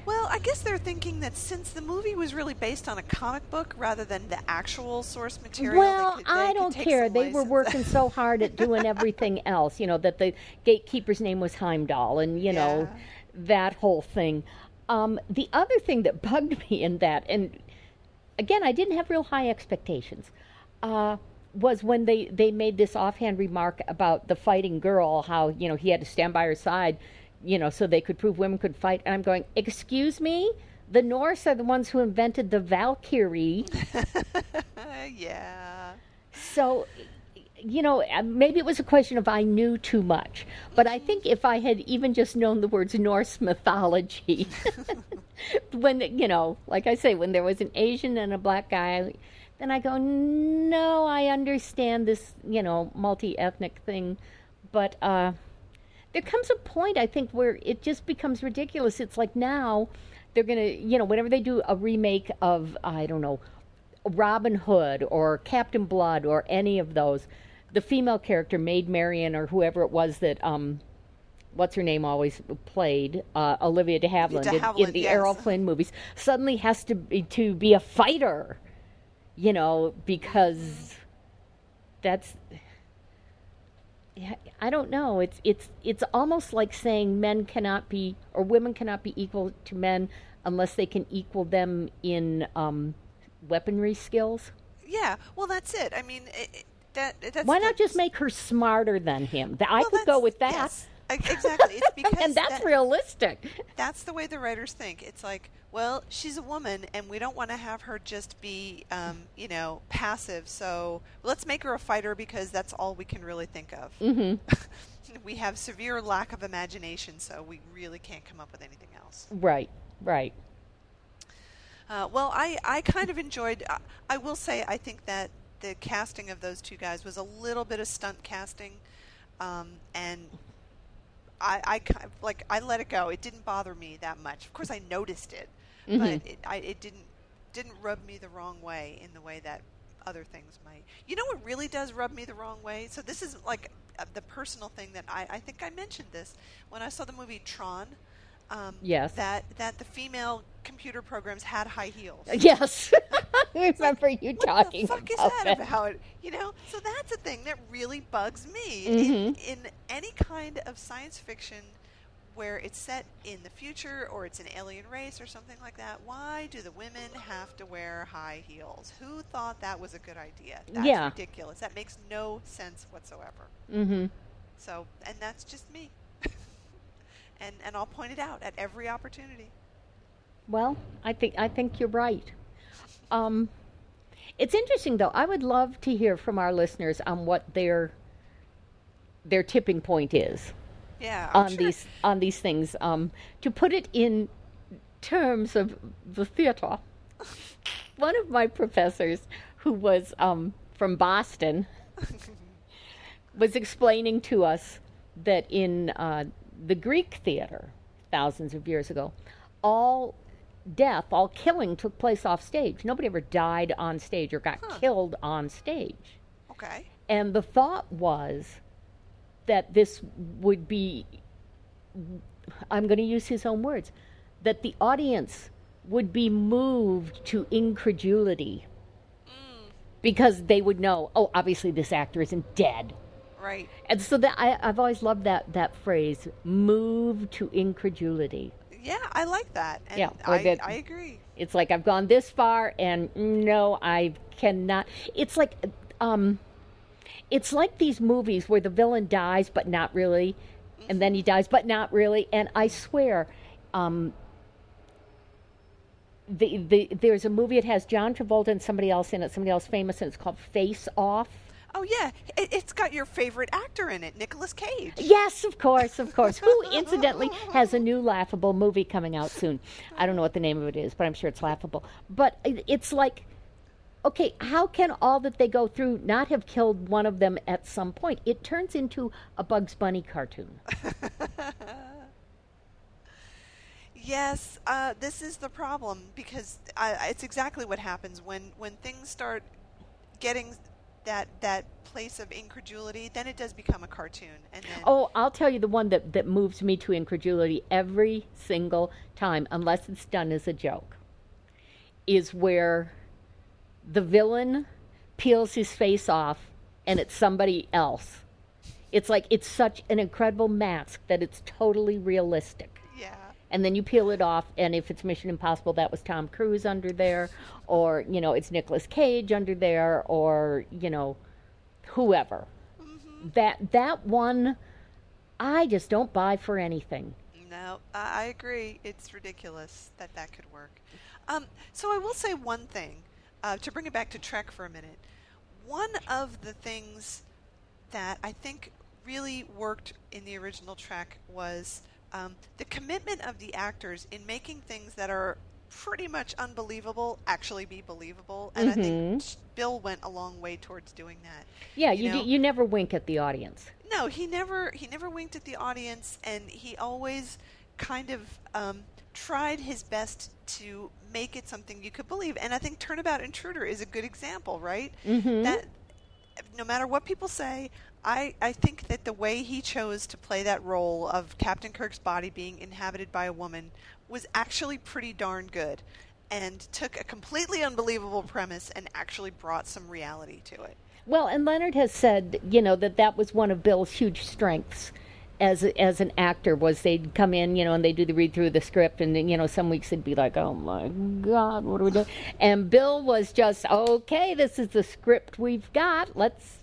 Well, I guess they're thinking that since the movie was really based on a comic book rather than the actual source material, Well, they could, they I don't care. They were working so hard at doing everything else, you know, that the gatekeeper's name was Heimdall and, you know, Yeah. that whole thing. Um, the other thing that bugged me in that, and again, I didn't have real high expectations, uh, was when they, they made this offhand remark about the fighting girl, how, you know, he had to stand by her side, you know, so they could prove women could fight. And I'm going, excuse me? The Norse are the ones who invented the Valkyrie. Yeah. So, you know, uh, maybe it was a question of I knew too much. But I think if I had even just known the words Norse mythology, when, you know, like I say, when there was an Asian and a black guy, then I go, no, I understand this, you know, multi ethnic thing. But uh, there comes a point, I think, where it just becomes ridiculous. It's like now they're going to, you know, whenever they do a remake of, I don't know, Robin Hood or Captain Blood or any of those, the female character, Maid Marian or whoever it was that, um, what's her name always played, uh, Olivia de Havilland, De in- in, the yes. Errol Flynn movies, suddenly has to be, to be a fighter, you know, because that's. Yeah, I don't know. It's it's it's almost like saying men cannot be or women cannot be equal to men unless they can equal them in um, weaponry skills. Yeah. Well, that's it. I mean, it, that that's Why not just make her smarter than him? I Well, could go with that. yes, exactly. It's because and that's that- realistic. that's the way the writers think. It's like, well, she's a woman, and we don't want to have her just be, um, you know, passive. So let's make her a fighter because that's all we can really think of. hmm we have severe lack of imagination, so we really can't come up with anything else. Right, right. Uh, well, I, I kind of enjoyed. I, I will say, I think that the casting of those two guys was a little bit of stunt casting, um, and I, I like I let it go. It didn't bother me that much. Of course, I noticed it, but Mhm. it, I, it didn't didn't rub me the wrong way in the way that other things might. You know what really does rub me the wrong way? So this is like uh, the personal thing that I, I think I mentioned this when I saw the movie Tron. Um, Yes. That that the female computer programs had high heels. Yes, I remember you What talking the fuck is about that that. about? You know, so that's a thing that really bugs me Mm-hmm. in, in any kind of science fiction where it's set in the future or it's an alien race or something like that. Why do the women have to wear high heels? Who thought that was a good idea? That's Yeah. ridiculous. That makes no sense whatsoever. hmm So, and that's just me. And and I'll point it out at every opportunity. Well, I think I think you're right. Um, it's interesting though. I would love to hear from our listeners on what their their tipping point is Yeah, I'm on sure- these on these things. Um, to put it in terms of the theater, one of my professors, who was um, from Boston, was explaining to us that in uh, the Greek theater, thousands of years ago, all death, all killing took place off stage. Nobody ever died on stage or got killed on stage. Okay. And the thought was that this would be, I'm going to use his own words, that the audience would be moved to incredulity mm. because they would know, oh, obviously this actor isn't dead. Right. And so that I, I've always loved that that phrase, "move to incredulity." Yeah, I like that. And Yeah, I, that- I agree. It's like I've gone this far, and no, I cannot. It's like, um, it's like these movies where the villain dies but not really, and then he dies but not really. And I swear, um, the, the there's a movie. It has John Travolta and somebody else in it, somebody else famous, and it's called Face Off. Oh yeah, it, it's got your favorite actor in it, Nicolas Cage. Yes, of course, of course. Who, incidentally, has a new laughable movie coming out soon. I don't know what the name of it is, but I'm sure it's laughable. But it- it's like, okay, how can all that they go through not have killed one of them at some point? It turns into a Bugs Bunny cartoon. Yes, uh, this is the problem because uh, it's exactly what happens when when things start getting that that place of incredulity. Then it does become a cartoon, and then Oh, I'll tell you the one that, that moves me to incredulity every single time, unless it's done as a joke, is where the villain peels his face off and it's somebody else. It's like it's such an incredible mask that it's totally realistic. And then you peel it off, and if it's Mission Impossible, that was Tom Cruise under there, or, you know, it's Nicolas Cage under there, or, you know, whoever. That that one I just don't buy for anything. no, I, I agree. It's ridiculous that that could work. Um, so I will say one thing uh, to bring it back to Trek for a minute. One of the things that I think really worked in the original Trek was um, the commitment of the actors in making things that are pretty much unbelievable actually be believable, and I think Bill went a long way towards doing that. Yeah, You you you, you never wink at the audience. No, he never he never winked at the audience, and he always kind of um, tried his best to make it something you could believe. And I think Turnabout Intruder is a good example, right? Mm-hmm. That no matter what people say, I, I think that the way he chose to play that role of Captain Kirk's body being inhabited by a woman was actually pretty darn good, and took a completely unbelievable premise and actually brought some reality to it. Well, and Leonard has said, you know, that that was one of Bill's huge strengths as as an actor was they'd come in, you know, and they'd do the read through of the script, and you know, some weeks it'd be like, oh my God, what are we doing? And Bill was just, okay, this is the script we've got. Let's,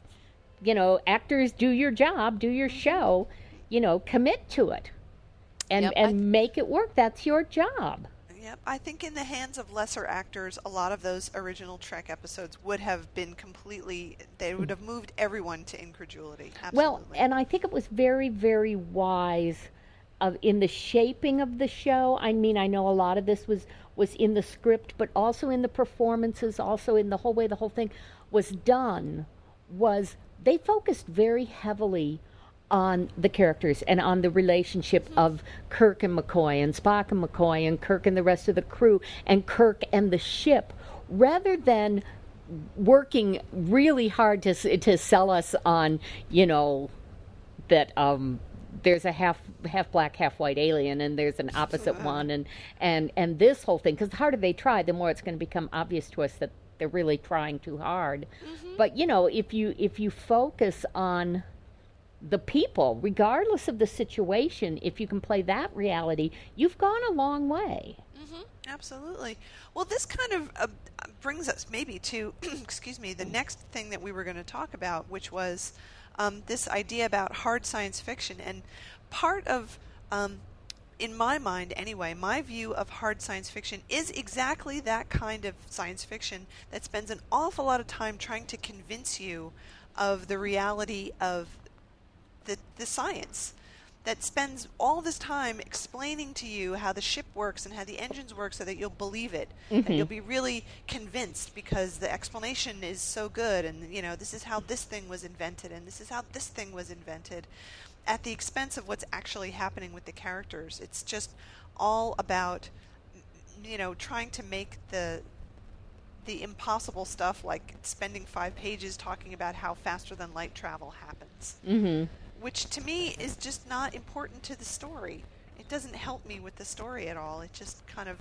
you know, actors do your job, do your show, you know, commit to it, and Yep, and make it work. That's your job. Yep, I think in the hands of lesser actors, a lot of those original Trek episodes would have been completely. They would have moved everyone to incredulity. Absolutely. Well, and I think it was very, very wise of in the shaping of the show. I mean, I know a lot of this was was in the script, but also in the performances, also in the whole way the whole thing was done. Was they focused very heavily on the characters and on the relationship of Kirk and McCoy and Spock and McCoy and Kirk and the rest of the crew and Kirk and the ship, rather than working really hard to to sell us on you know that um there's a half half black half white alien and there's an opposite one and and and this whole thing because the harder they try the more it's going to become obvious to us that they're really trying too hard but you know if you if you focus on the people regardless of the situation if you can play that reality you've gone a long way Absolutely. Well, this kind of uh, brings us maybe to, excuse me, the next thing that we were going to talk about, which was um, this idea about hard science fiction. And part of, um, in my mind anyway, my view of hard science fiction is exactly that kind of science fiction that spends an awful lot of time trying to convince you of the reality of the, the science that spends all this time explaining to you how the ship works and how the engines work so that you'll believe it. That mm-hmm. you'll be really convinced because the explanation is so good and you know this is how this thing was invented and this is how this thing was invented at the expense of what's actually happening with the characters it's just all about you know trying to make the the impossible stuff like spending five pages talking about how faster than light travel happens mm-hmm. which to me is just not important to the story. It doesn't help me with the story at all. It just kind of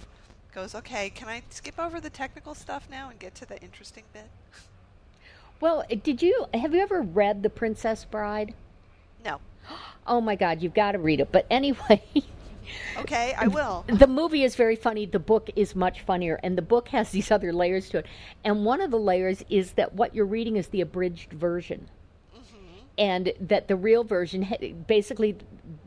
goes, okay, can I skip over the technical stuff now and get to the interesting bit? well did you have you ever read the princess bride No. Oh my God, you've got to read it. But anyway, Okay, I will. the movie is very funny. The book is much funnier, and the book has these other layers to it. And one of the layers is that what you're reading is the abridged version. and that the real version basically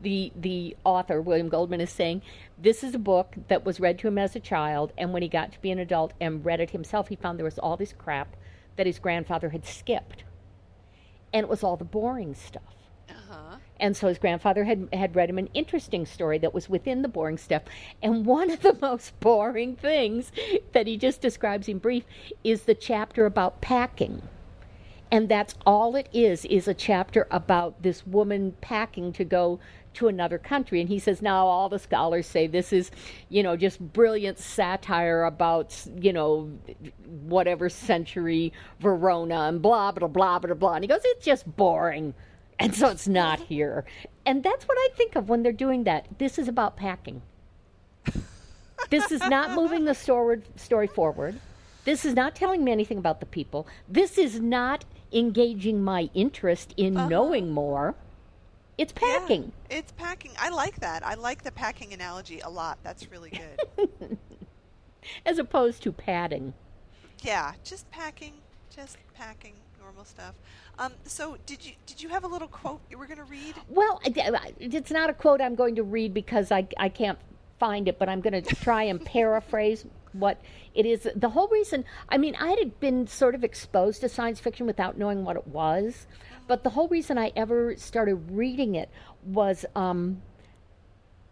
the the author William Goldman is saying this is a book that was read to him as a child and when he got to be an adult and read it himself he found there was all this crap that his grandfather had skipped and it was all the boring stuff Uh-huh. And so his grandfather had had read him an interesting story that was within the boring stuff. And one of the most boring things that he just describes in brief is the chapter about packing. And that's all it is is a chapter about this woman packing to go to another country and he says now all the scholars say this is you know just brilliant satire about you know whatever century verona and blah blah blah blah blah and he goes it's just boring and so it's not here. And that's what I think of when they're doing that. This is about packing. this is not moving the story, story forward. This is not telling me anything about the people. This is not engaging my interest in uh-huh. knowing more. It's Yeah, packing. it's packing. I like that. I like the packing analogy a lot. That's really good. As opposed to padding. yeah, just packing, just packing, normal stuff. Um, so did you did you have a little quote you were going to read? Well, it's not a quote I'm going to read because I, I can't find it, but I'm going to try and paraphrase what it is. The whole reason, I mean, I had been sort of exposed to science fiction without knowing what it was, but the whole reason I ever started reading it was um,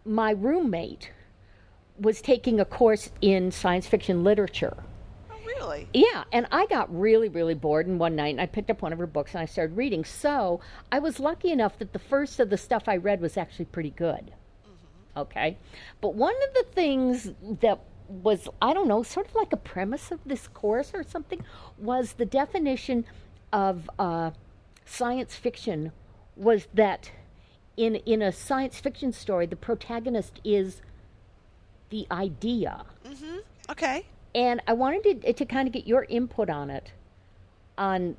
my roommate was taking a course in science fiction literature. Really? Yeah, and I got really, really bored. And one night, and I picked up one of her books and I started reading. So I was lucky enough that the first of the stuff I read was actually pretty good. Okay, but one of the things that was I don't know, sort of like a premise of this course or something, was the definition of uh, science fiction was that in in a science fiction story, the protagonist is the idea. Okay. And I wanted to, to kind of get your input on it. On,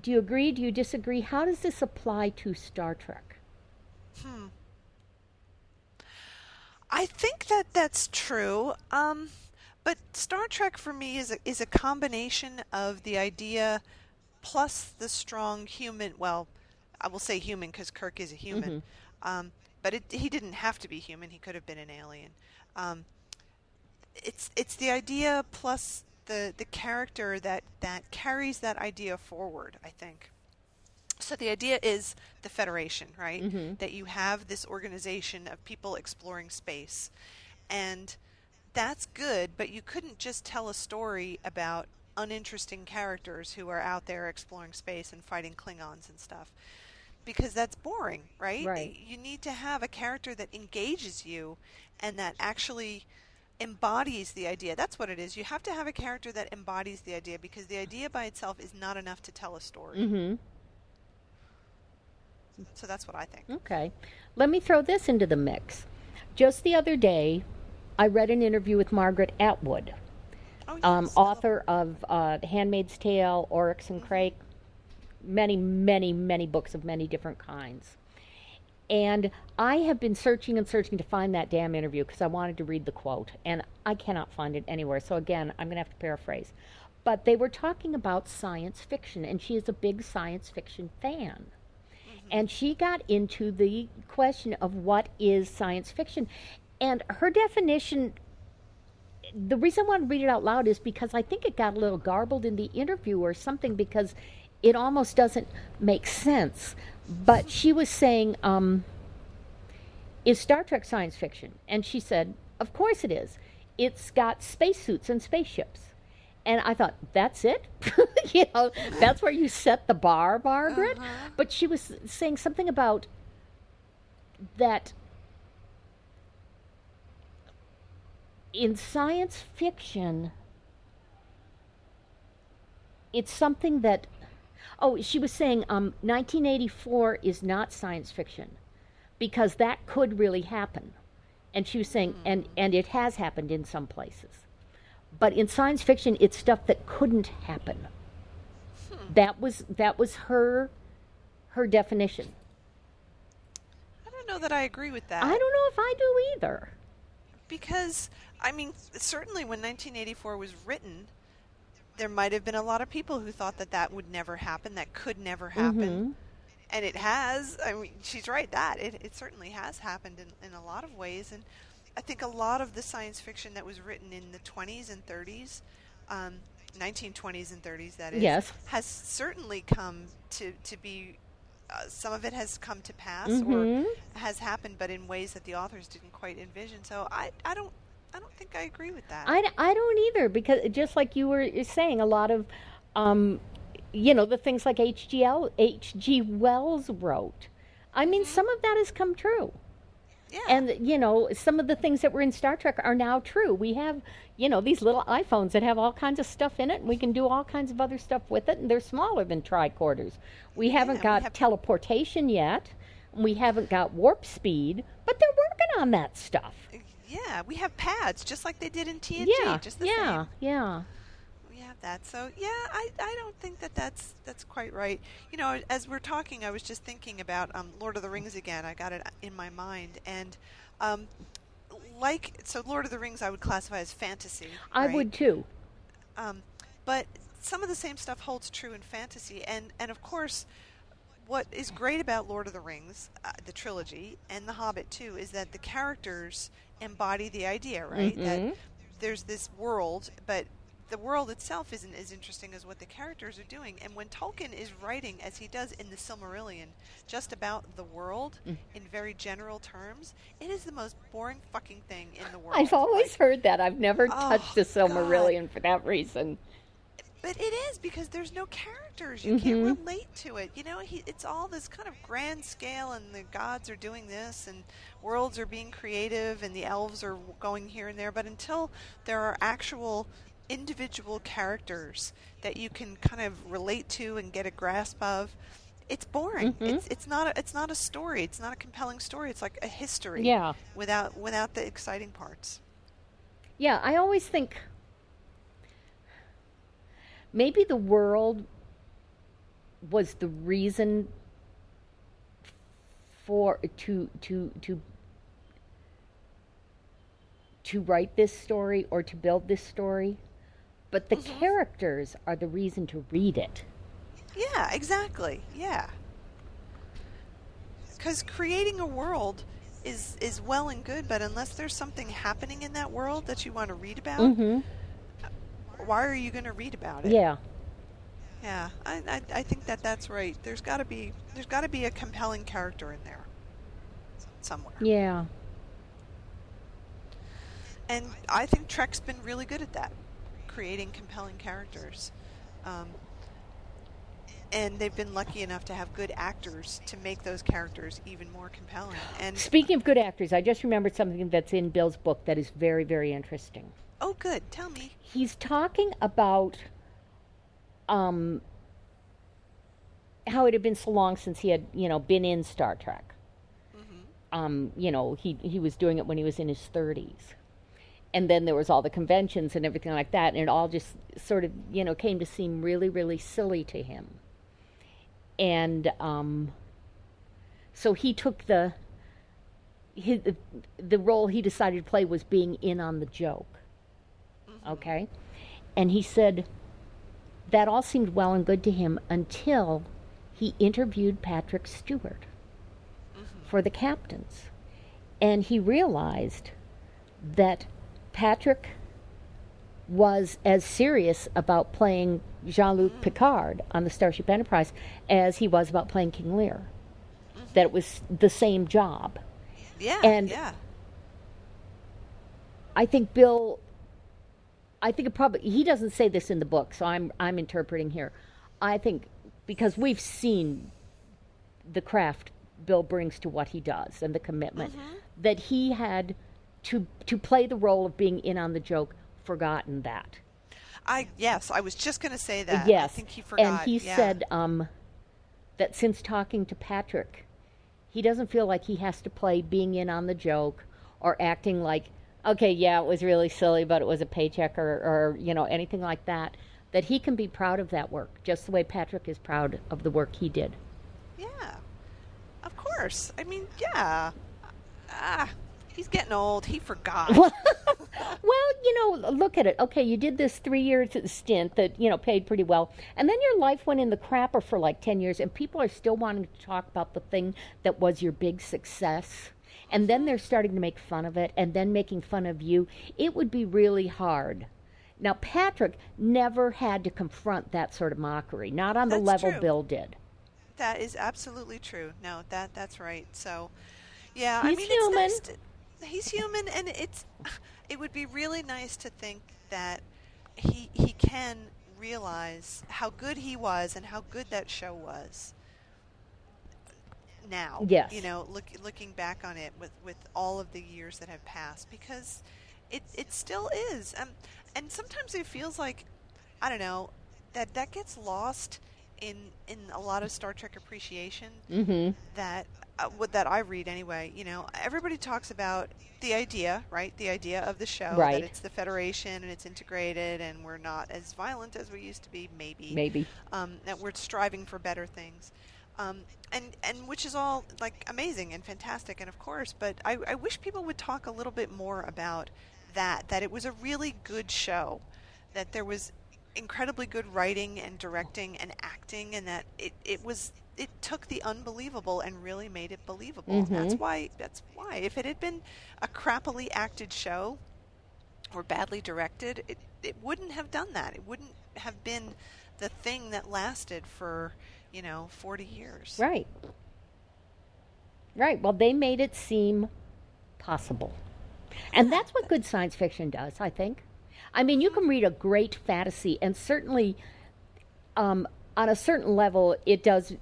do you agree? Do you disagree? How does this apply to Star Trek? Hmm. I think that that's true. Um, but Star Trek for me is a, is a combination of the idea plus the strong human. Well, I will say human because Kirk is a human. Um, but it, he didn't have to be human. He could have been an alien. Um, it's it's the idea plus the the character that that carries that idea forward. I think. So the idea is the Federation, right? Mm-hmm. That you have this organization of people exploring space, and that's good. But you couldn't just tell a story about uninteresting characters who are out there exploring space and fighting Klingons and stuff, because that's boring, right? Right. You need to have a character that engages you and that actually embodies the idea. That's what it is. You have to have a character that embodies the idea because the idea by itself is not enough to tell a story. Mm-hmm. So that's what I think. Okay. Let me throw this into the mix. Just the other day, I read an interview with Margaret Atwood, Oh, um, yes. author of uh, *Handmaid's Tale*, *Oryx and Crake*, many, many, many books of many different kinds. And I have been searching and searching to find that damn interview because I wanted to read the quote, and I cannot find it anywhere. So again, I'm going to have to paraphrase. But they were talking about science fiction, and she is a big science fiction fan. Mm-hmm. And she got into the question of what is science fiction. And her definition the reason I want to read it out loud is because I think it got a little garbled in the interview or something because it almost doesn't make sense. But she was saying, um, Is Star Trek science fiction? And she said, Of course it is. It's got spacesuits and spaceships. And I thought, that's it? you know, that's where you set the bar, Margaret? But she was saying something about that in science fiction, it's something that. Oh, she was saying um, 1984 is not science fiction because that could really happen. And she was saying, and, and it has happened in some places. But in science fiction, it's stuff that couldn't happen. That was that was her her definition. I don't know that I agree with that. I don't know if I do either. because I mean, certainly when 1984 was written, there might have been a lot of people who thought that that would never happen, that could never happen. and it has. I mean, she's right that it, it certainly has happened in, in a lot of ways, and I think a lot of the science fiction that was written in the 20s and 30s, um, 1920s and 30s, that is, Yes. has certainly come to to be. Uh, some of it has come to pass Mhm. or has happened, but in ways that the authors didn't quite envision. So I, I don't, I don't think I agree with that. I, I don't either because just like you were saying, a lot of, um, you know, the things like HGL, H.G. Wells wrote. I mean, some of that has come true. yeah, And, you know, some of the things that were in Star Trek are now true. We have, you know, these little iPhones that have all kinds of stuff in it, and we can do all kinds of other stuff with it, and they're smaller than tricorders. We haven't we got have- teleportation yet. We haven't got warp speed, but they're working on that stuff. Yeah, we have pads just like they did in TNG. Yeah, just the yeah, same. yeah. We have that. So yeah, I, I don't think that that's that's quite right. You know, as we're talking, I was just thinking about um, Lord of the Rings again. I got it in my mind, and um, like so, Lord of the Rings, I would classify as fantasy. I right? would too. Um, but some of the same stuff holds true in fantasy, and and of course, what is great about Lord of the Rings, uh, the trilogy, and The Hobbit too, is that the characters embody the idea, right? Mhm. That there's this world, but the world itself isn't as interesting as what the characters are doing. And when Tolkien is writing, as he does in the Silmarillion, just about the world Mm. in very general terms, it is the most boring fucking thing in the world. I've always Like, heard that. I've never Oh, touched the God. Silmarillion for that reason. But it is because there's no characters. You Mhm. can't relate to it. You know, he, it's all this kind of grand scale, and the gods are doing this, and worlds are being creative, and the elves are going here and there. But until there are actual individual characters that you can kind of relate to and get a grasp of, it's boring. Mhm. It's it's not a, it's not a story. It's not a compelling story. It's like a history. Yeah. Without without the exciting parts. Yeah, I always think maybe the world was the reason for to to to to write this story or to build this story, but the characters are the reason to read it. Yeah, exactly. Yeah. Because creating a world is is well and good, but unless there's something happening in that world that you want to read about, Mhm. Why are you going to read about it? Yeah. Yeah, I, I I think that that's right. There's got to be there's got to be a compelling character in there somewhere. Yeah. And I think Trek's been really good at that, creating compelling characters. Um, and they've been lucky enough to have good actors to make those characters even more compelling. And Speaking of good actors, I just remembered something that's in Bill's book that is very very interesting. Oh, good. Tell me. he's talking about um, how it had been so long since he had, you know, been in Star Trek. Um, you know, he he was doing it when he was in his thirties, and then there was all the conventions and everything like that, and it all just sort of, you know, came to seem really, really silly to him. And um, so he took the his, the role he decided to play was being in on the joke. Okay? And he said that all seemed well and good to him until he interviewed Patrick Stewart mm-hmm. for the captains. And he realized that Patrick was as serious about playing Jean Luc mm-hmm. Picard on the Starship Enterprise as he was about playing King Lear. Mm-hmm. That it was the same job. Yeah. And- yeah. I think Bill. I think it probably he doesn't say this in the book, so I'm I'm interpreting here. I think because we've seen the craft Bill brings to what he does and the commitment that he had to to play the role of being in on the joke, forgotten that. I yes, I was just going to say that. yes, I think he forgot. and he yeah. said um, that since talking to Patrick, he doesn't feel like he has to play being in on the joke or acting like, okay, yeah, it was really silly, but it was a paycheck or, or you know anything like that. That he can be proud of that work, just the way Patrick is proud of the work he did. Yeah. Of course. I mean, yeah. Ah, He's getting old. He forgot. well, you know, look at it. Okay, you did this three year stint that you know paid pretty well, and then your life went in the crapper for like ten years, and people are still wanting to talk about the thing that was your big success, and then they're starting to make fun of it, and then making fun of you. It would be really hard. Now, Patrick never had to confront that sort of mockery, not on the level true. Bill did. That is absolutely true. No, that that's right. So, yeah, He's I mean, human. It's nice to, he's human, and it's. It would be really nice to think that he he can realize how good he was and how good that show was. Now, Yes. you know, look, looking back on it with with all of the years that have passed, because it it still is, um, and sometimes it feels like I don't know that that gets lost in in a lot of Star Trek appreciation Mm-hmm. that uh, what that I read anyway. You know, everybody talks about the idea, right? The idea of the show Right. that it's the Federation and it's integrated, and we're not as violent as we used to be, maybe. Maybe. Um, that we're striving for better things. Um, and and which is all like amazing and fantastic and of course but I, I wish people would talk a little bit more about that that it was a really good show that there was incredibly good writing and directing and acting and that it, it was it took the unbelievable and really made it believable. That's why that's why. If it had been a crappily acted show or badly directed it, it wouldn't have done that. It wouldn't have been the thing that lasted for you know 40 years Right. Right. Well, they made it seem possible. And that's what good science fiction does, I think. I mean, you can read a great fantasy, and certainly um, on a certain level, it does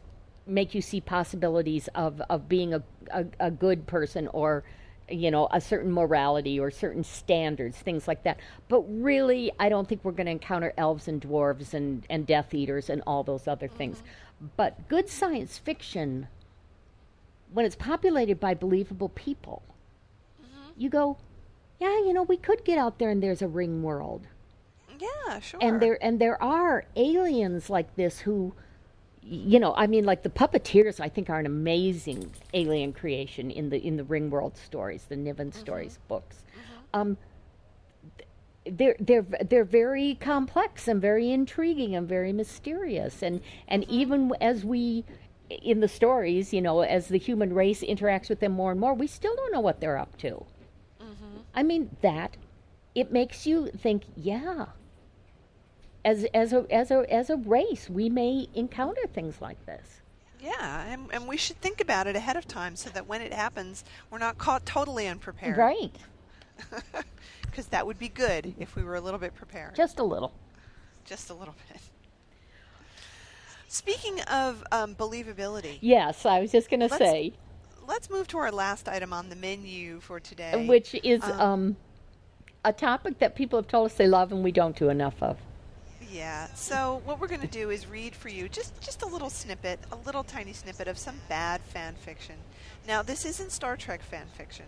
make you see possibilities of, of being a, a, a good person or, you know, a certain morality or certain standards, things like that. But really, I don't think we're going to encounter elves and dwarves and, and Death Eaters and all those other things. But good science fiction, when it's populated by believable people, mm-hmm. you go, yeah, you know, we could get out there and there's a Ringworld. Yeah sure. And there and there are aliens like this who you know i mean like the puppeteers i think are an amazing alien creation in the in the Ringworld stories the Niven mm-hmm. stories books. Mm-hmm. Um th- they're they're they're very complex and very intriguing and very mysterious. And and even as we in the stories you know as the human race interacts with them more and more we still don't know what they're up to. Mm-hmm. I mean that it makes you think yeah as as a as a as a race we may encounter things like this. Yeah and, and we should think about it ahead of time so that when it happens we're not caught totally unprepared. Right because that would be good if we were a little bit prepared just a little just a little bit speaking of um, believability yes i was just going to say let's move to our last item on the menu for today which is Um, um, a topic that people have told us they love and we don't do enough of Yeah. So what we're going to do is read for you just just a little snippet, a little tiny snippet of some bad fan fiction. Now, this isn't Star Trek fan fiction.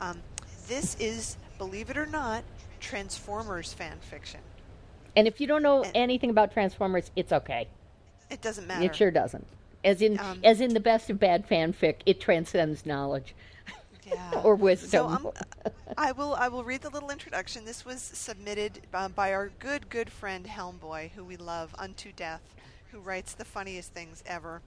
Um, this is, believe it or not, Transformers fan fiction. and if you don't know And- anything about transformers it's okay It doesn't matter. it sure doesn't as in Um, as in the best of bad fanfic it transcends knowledge Yeah. or So wisdom um, I will I will read the little introduction. This was submitted uh, by our good good friend Helmboy, who we love unto death, who writes the funniest things ever.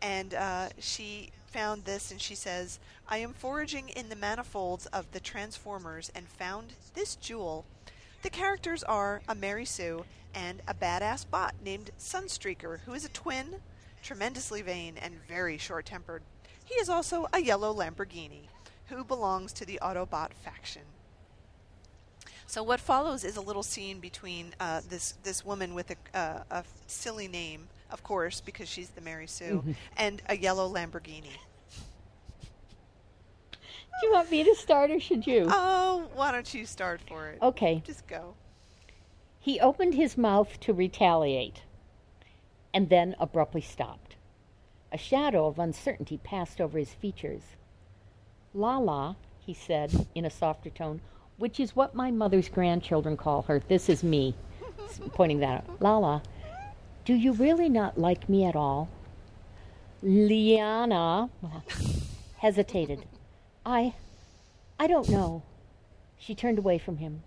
And uh, she found this, and she says, "I am foraging in the manifolds of the Transformers and found this jewel. The characters are a Mary Sue and a badass bot named Sunstreaker, who is a twin, tremendously vain, and very short-tempered. He is also a yellow Lamborghini." who belongs to the Autobot faction. So what follows is a little scene between uh, this this woman with a, uh, a silly name, of course, because she's the Mary Sue, mm-hmm. and a yellow Lamborghini. do you want me to start or should you Oh, why don't you start for it? okay Just go. He opened his mouth to retaliate and then abruptly stopped. A shadow of uncertainty passed over his features. Lala, he said in a softer tone, which is what my mother's grandchildren call her. This is me, pointing that out. Lala, do you really not like me at all? Leiana hesitated. I, I don't know. She turned away from him.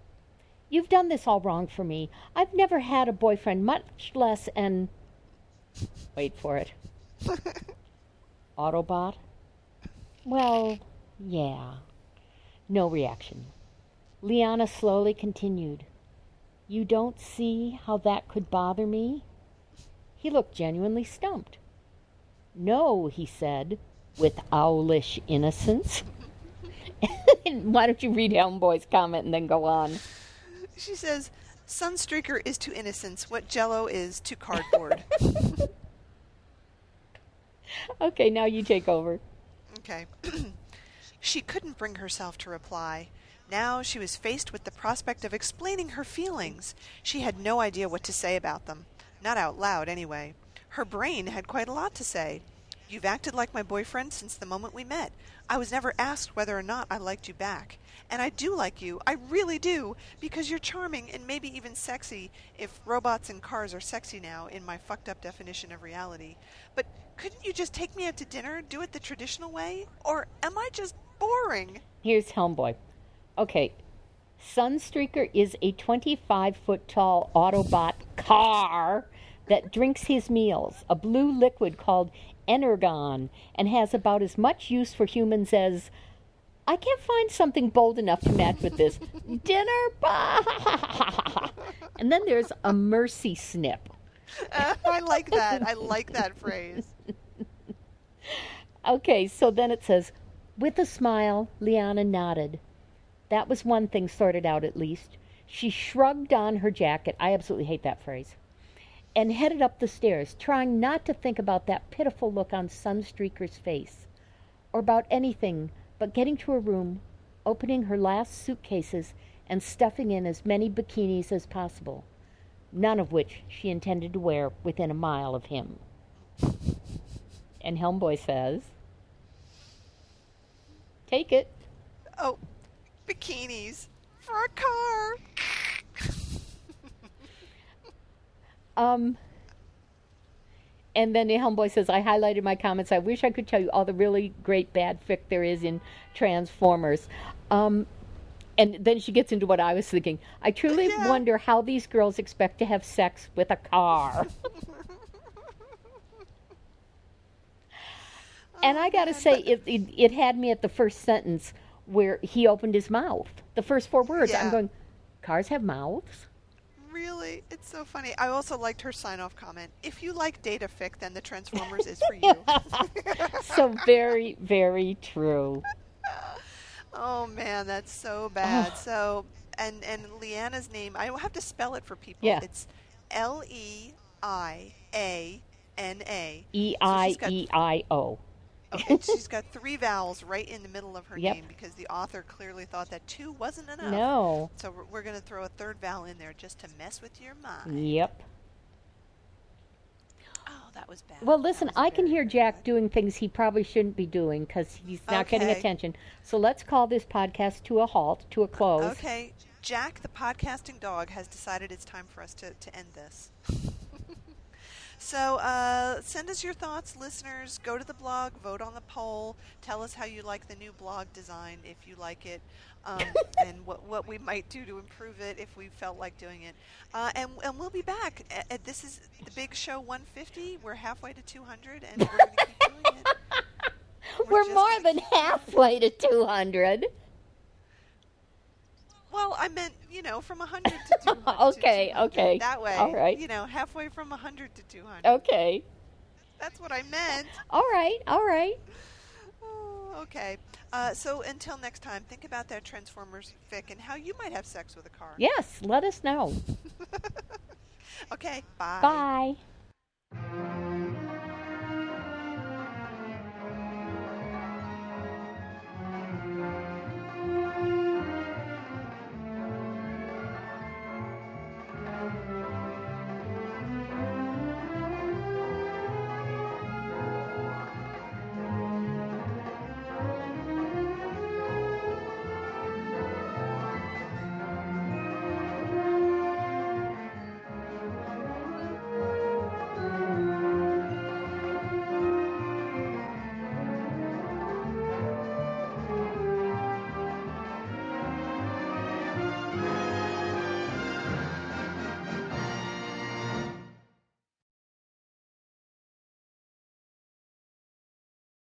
You've done this all wrong for me. I've never had a boyfriend, much less an. Wait for it. Autobot? Well, yeah. No reaction. Leiana slowly continued. You don't see how that could bother me? He looked genuinely stumped. No, he said, with owlish innocence. Why don't you read Boy's comment and then go on? She says, Sunstreaker is to innocence what Jello is to cardboard. okay, now you take over. Okay. she couldn't bring herself to reply. Now she was faced with the prospect of explaining her feelings. She had no idea what to say about them. Not out loud, anyway. Her brain had quite a lot to say. You've acted like my boyfriend since the moment we met. I was never asked whether or not I liked you back. And I do like you. I really do. Because you're charming and maybe even sexy, if robots and cars are sexy now, in my fucked up definition of reality. But couldn't you just take me out to dinner, do it the traditional way? Or am I just boring? Here's Helmboy. Okay. Sunstreaker is a 25 foot tall Autobot car that drinks his meals, a blue liquid called energon and has about as much use for humans as I can't find something bold enough to match with this. Dinner, and then there's a mercy snip. Uh, I like that. I like that phrase. okay, so then it says, with a smile, Leiana nodded. That was one thing sorted out at least. She shrugged on her jacket. I absolutely hate that phrase and headed up the stairs, trying not to think about that pitiful look on Sunstreaker's face, or about anything but getting to her room, opening her last suitcases, and stuffing in as many bikinis as possible, none of which she intended to wear within a mile of him. And Helmboy says, Take it. Oh, bikinis for a car. Um, and then the Helmboy says, I highlighted my comments. I wish I could tell you all the really great bad fic there is in Transformers. Um, and then she gets into what I was thinking. I truly yeah. wonder how these girls expect to have sex with a car. and I got to say, it, it, it, had me at the first sentence where he opened his mouth. The first four words. Yeah. I'm going, cars have mouths? Really, it's so funny. I also liked her sign off comment. If you like data fic, then the Transformers is for you. so very, very true. oh man, that's so bad. so and and Leiana's name, I will have to spell it for people. Yeah. It's L E I A N A. E I E I O. Okay, she's got three vowels right in the middle of her yep. name because the author clearly thought that two wasn't enough. No. So we're, we're going to throw a third vowel in there just to mess with your mind. Yep. Oh, that was bad. Well, listen, I can hear Jack bad. doing things he probably shouldn't be doing because he's not okay. getting attention. So let's call this podcast to a halt, to a close. Okay. Jack, the podcasting dog, has decided it's time for us to, to end this. So uh, send us your thoughts, listeners. Go to the blog, vote on the poll. Tell us how you like the new blog design, if you like it, um, and what, what we might do to improve it if we felt like doing it. Uh, and, and we'll be back. Uh, this is the big show 150. We're halfway to 200, and we're going to keep doing it. We're, we're more than halfway to 200. Well, I meant, you know, from 100 to 200. okay, to okay. That way. All right. You know, halfway from 100 to 200. Okay. That's what I meant. All right, all right. Oh, okay. Uh, so until next time, think about that Transformers fic and how you might have sex with a car. Yes, let us know. okay, bye. Bye.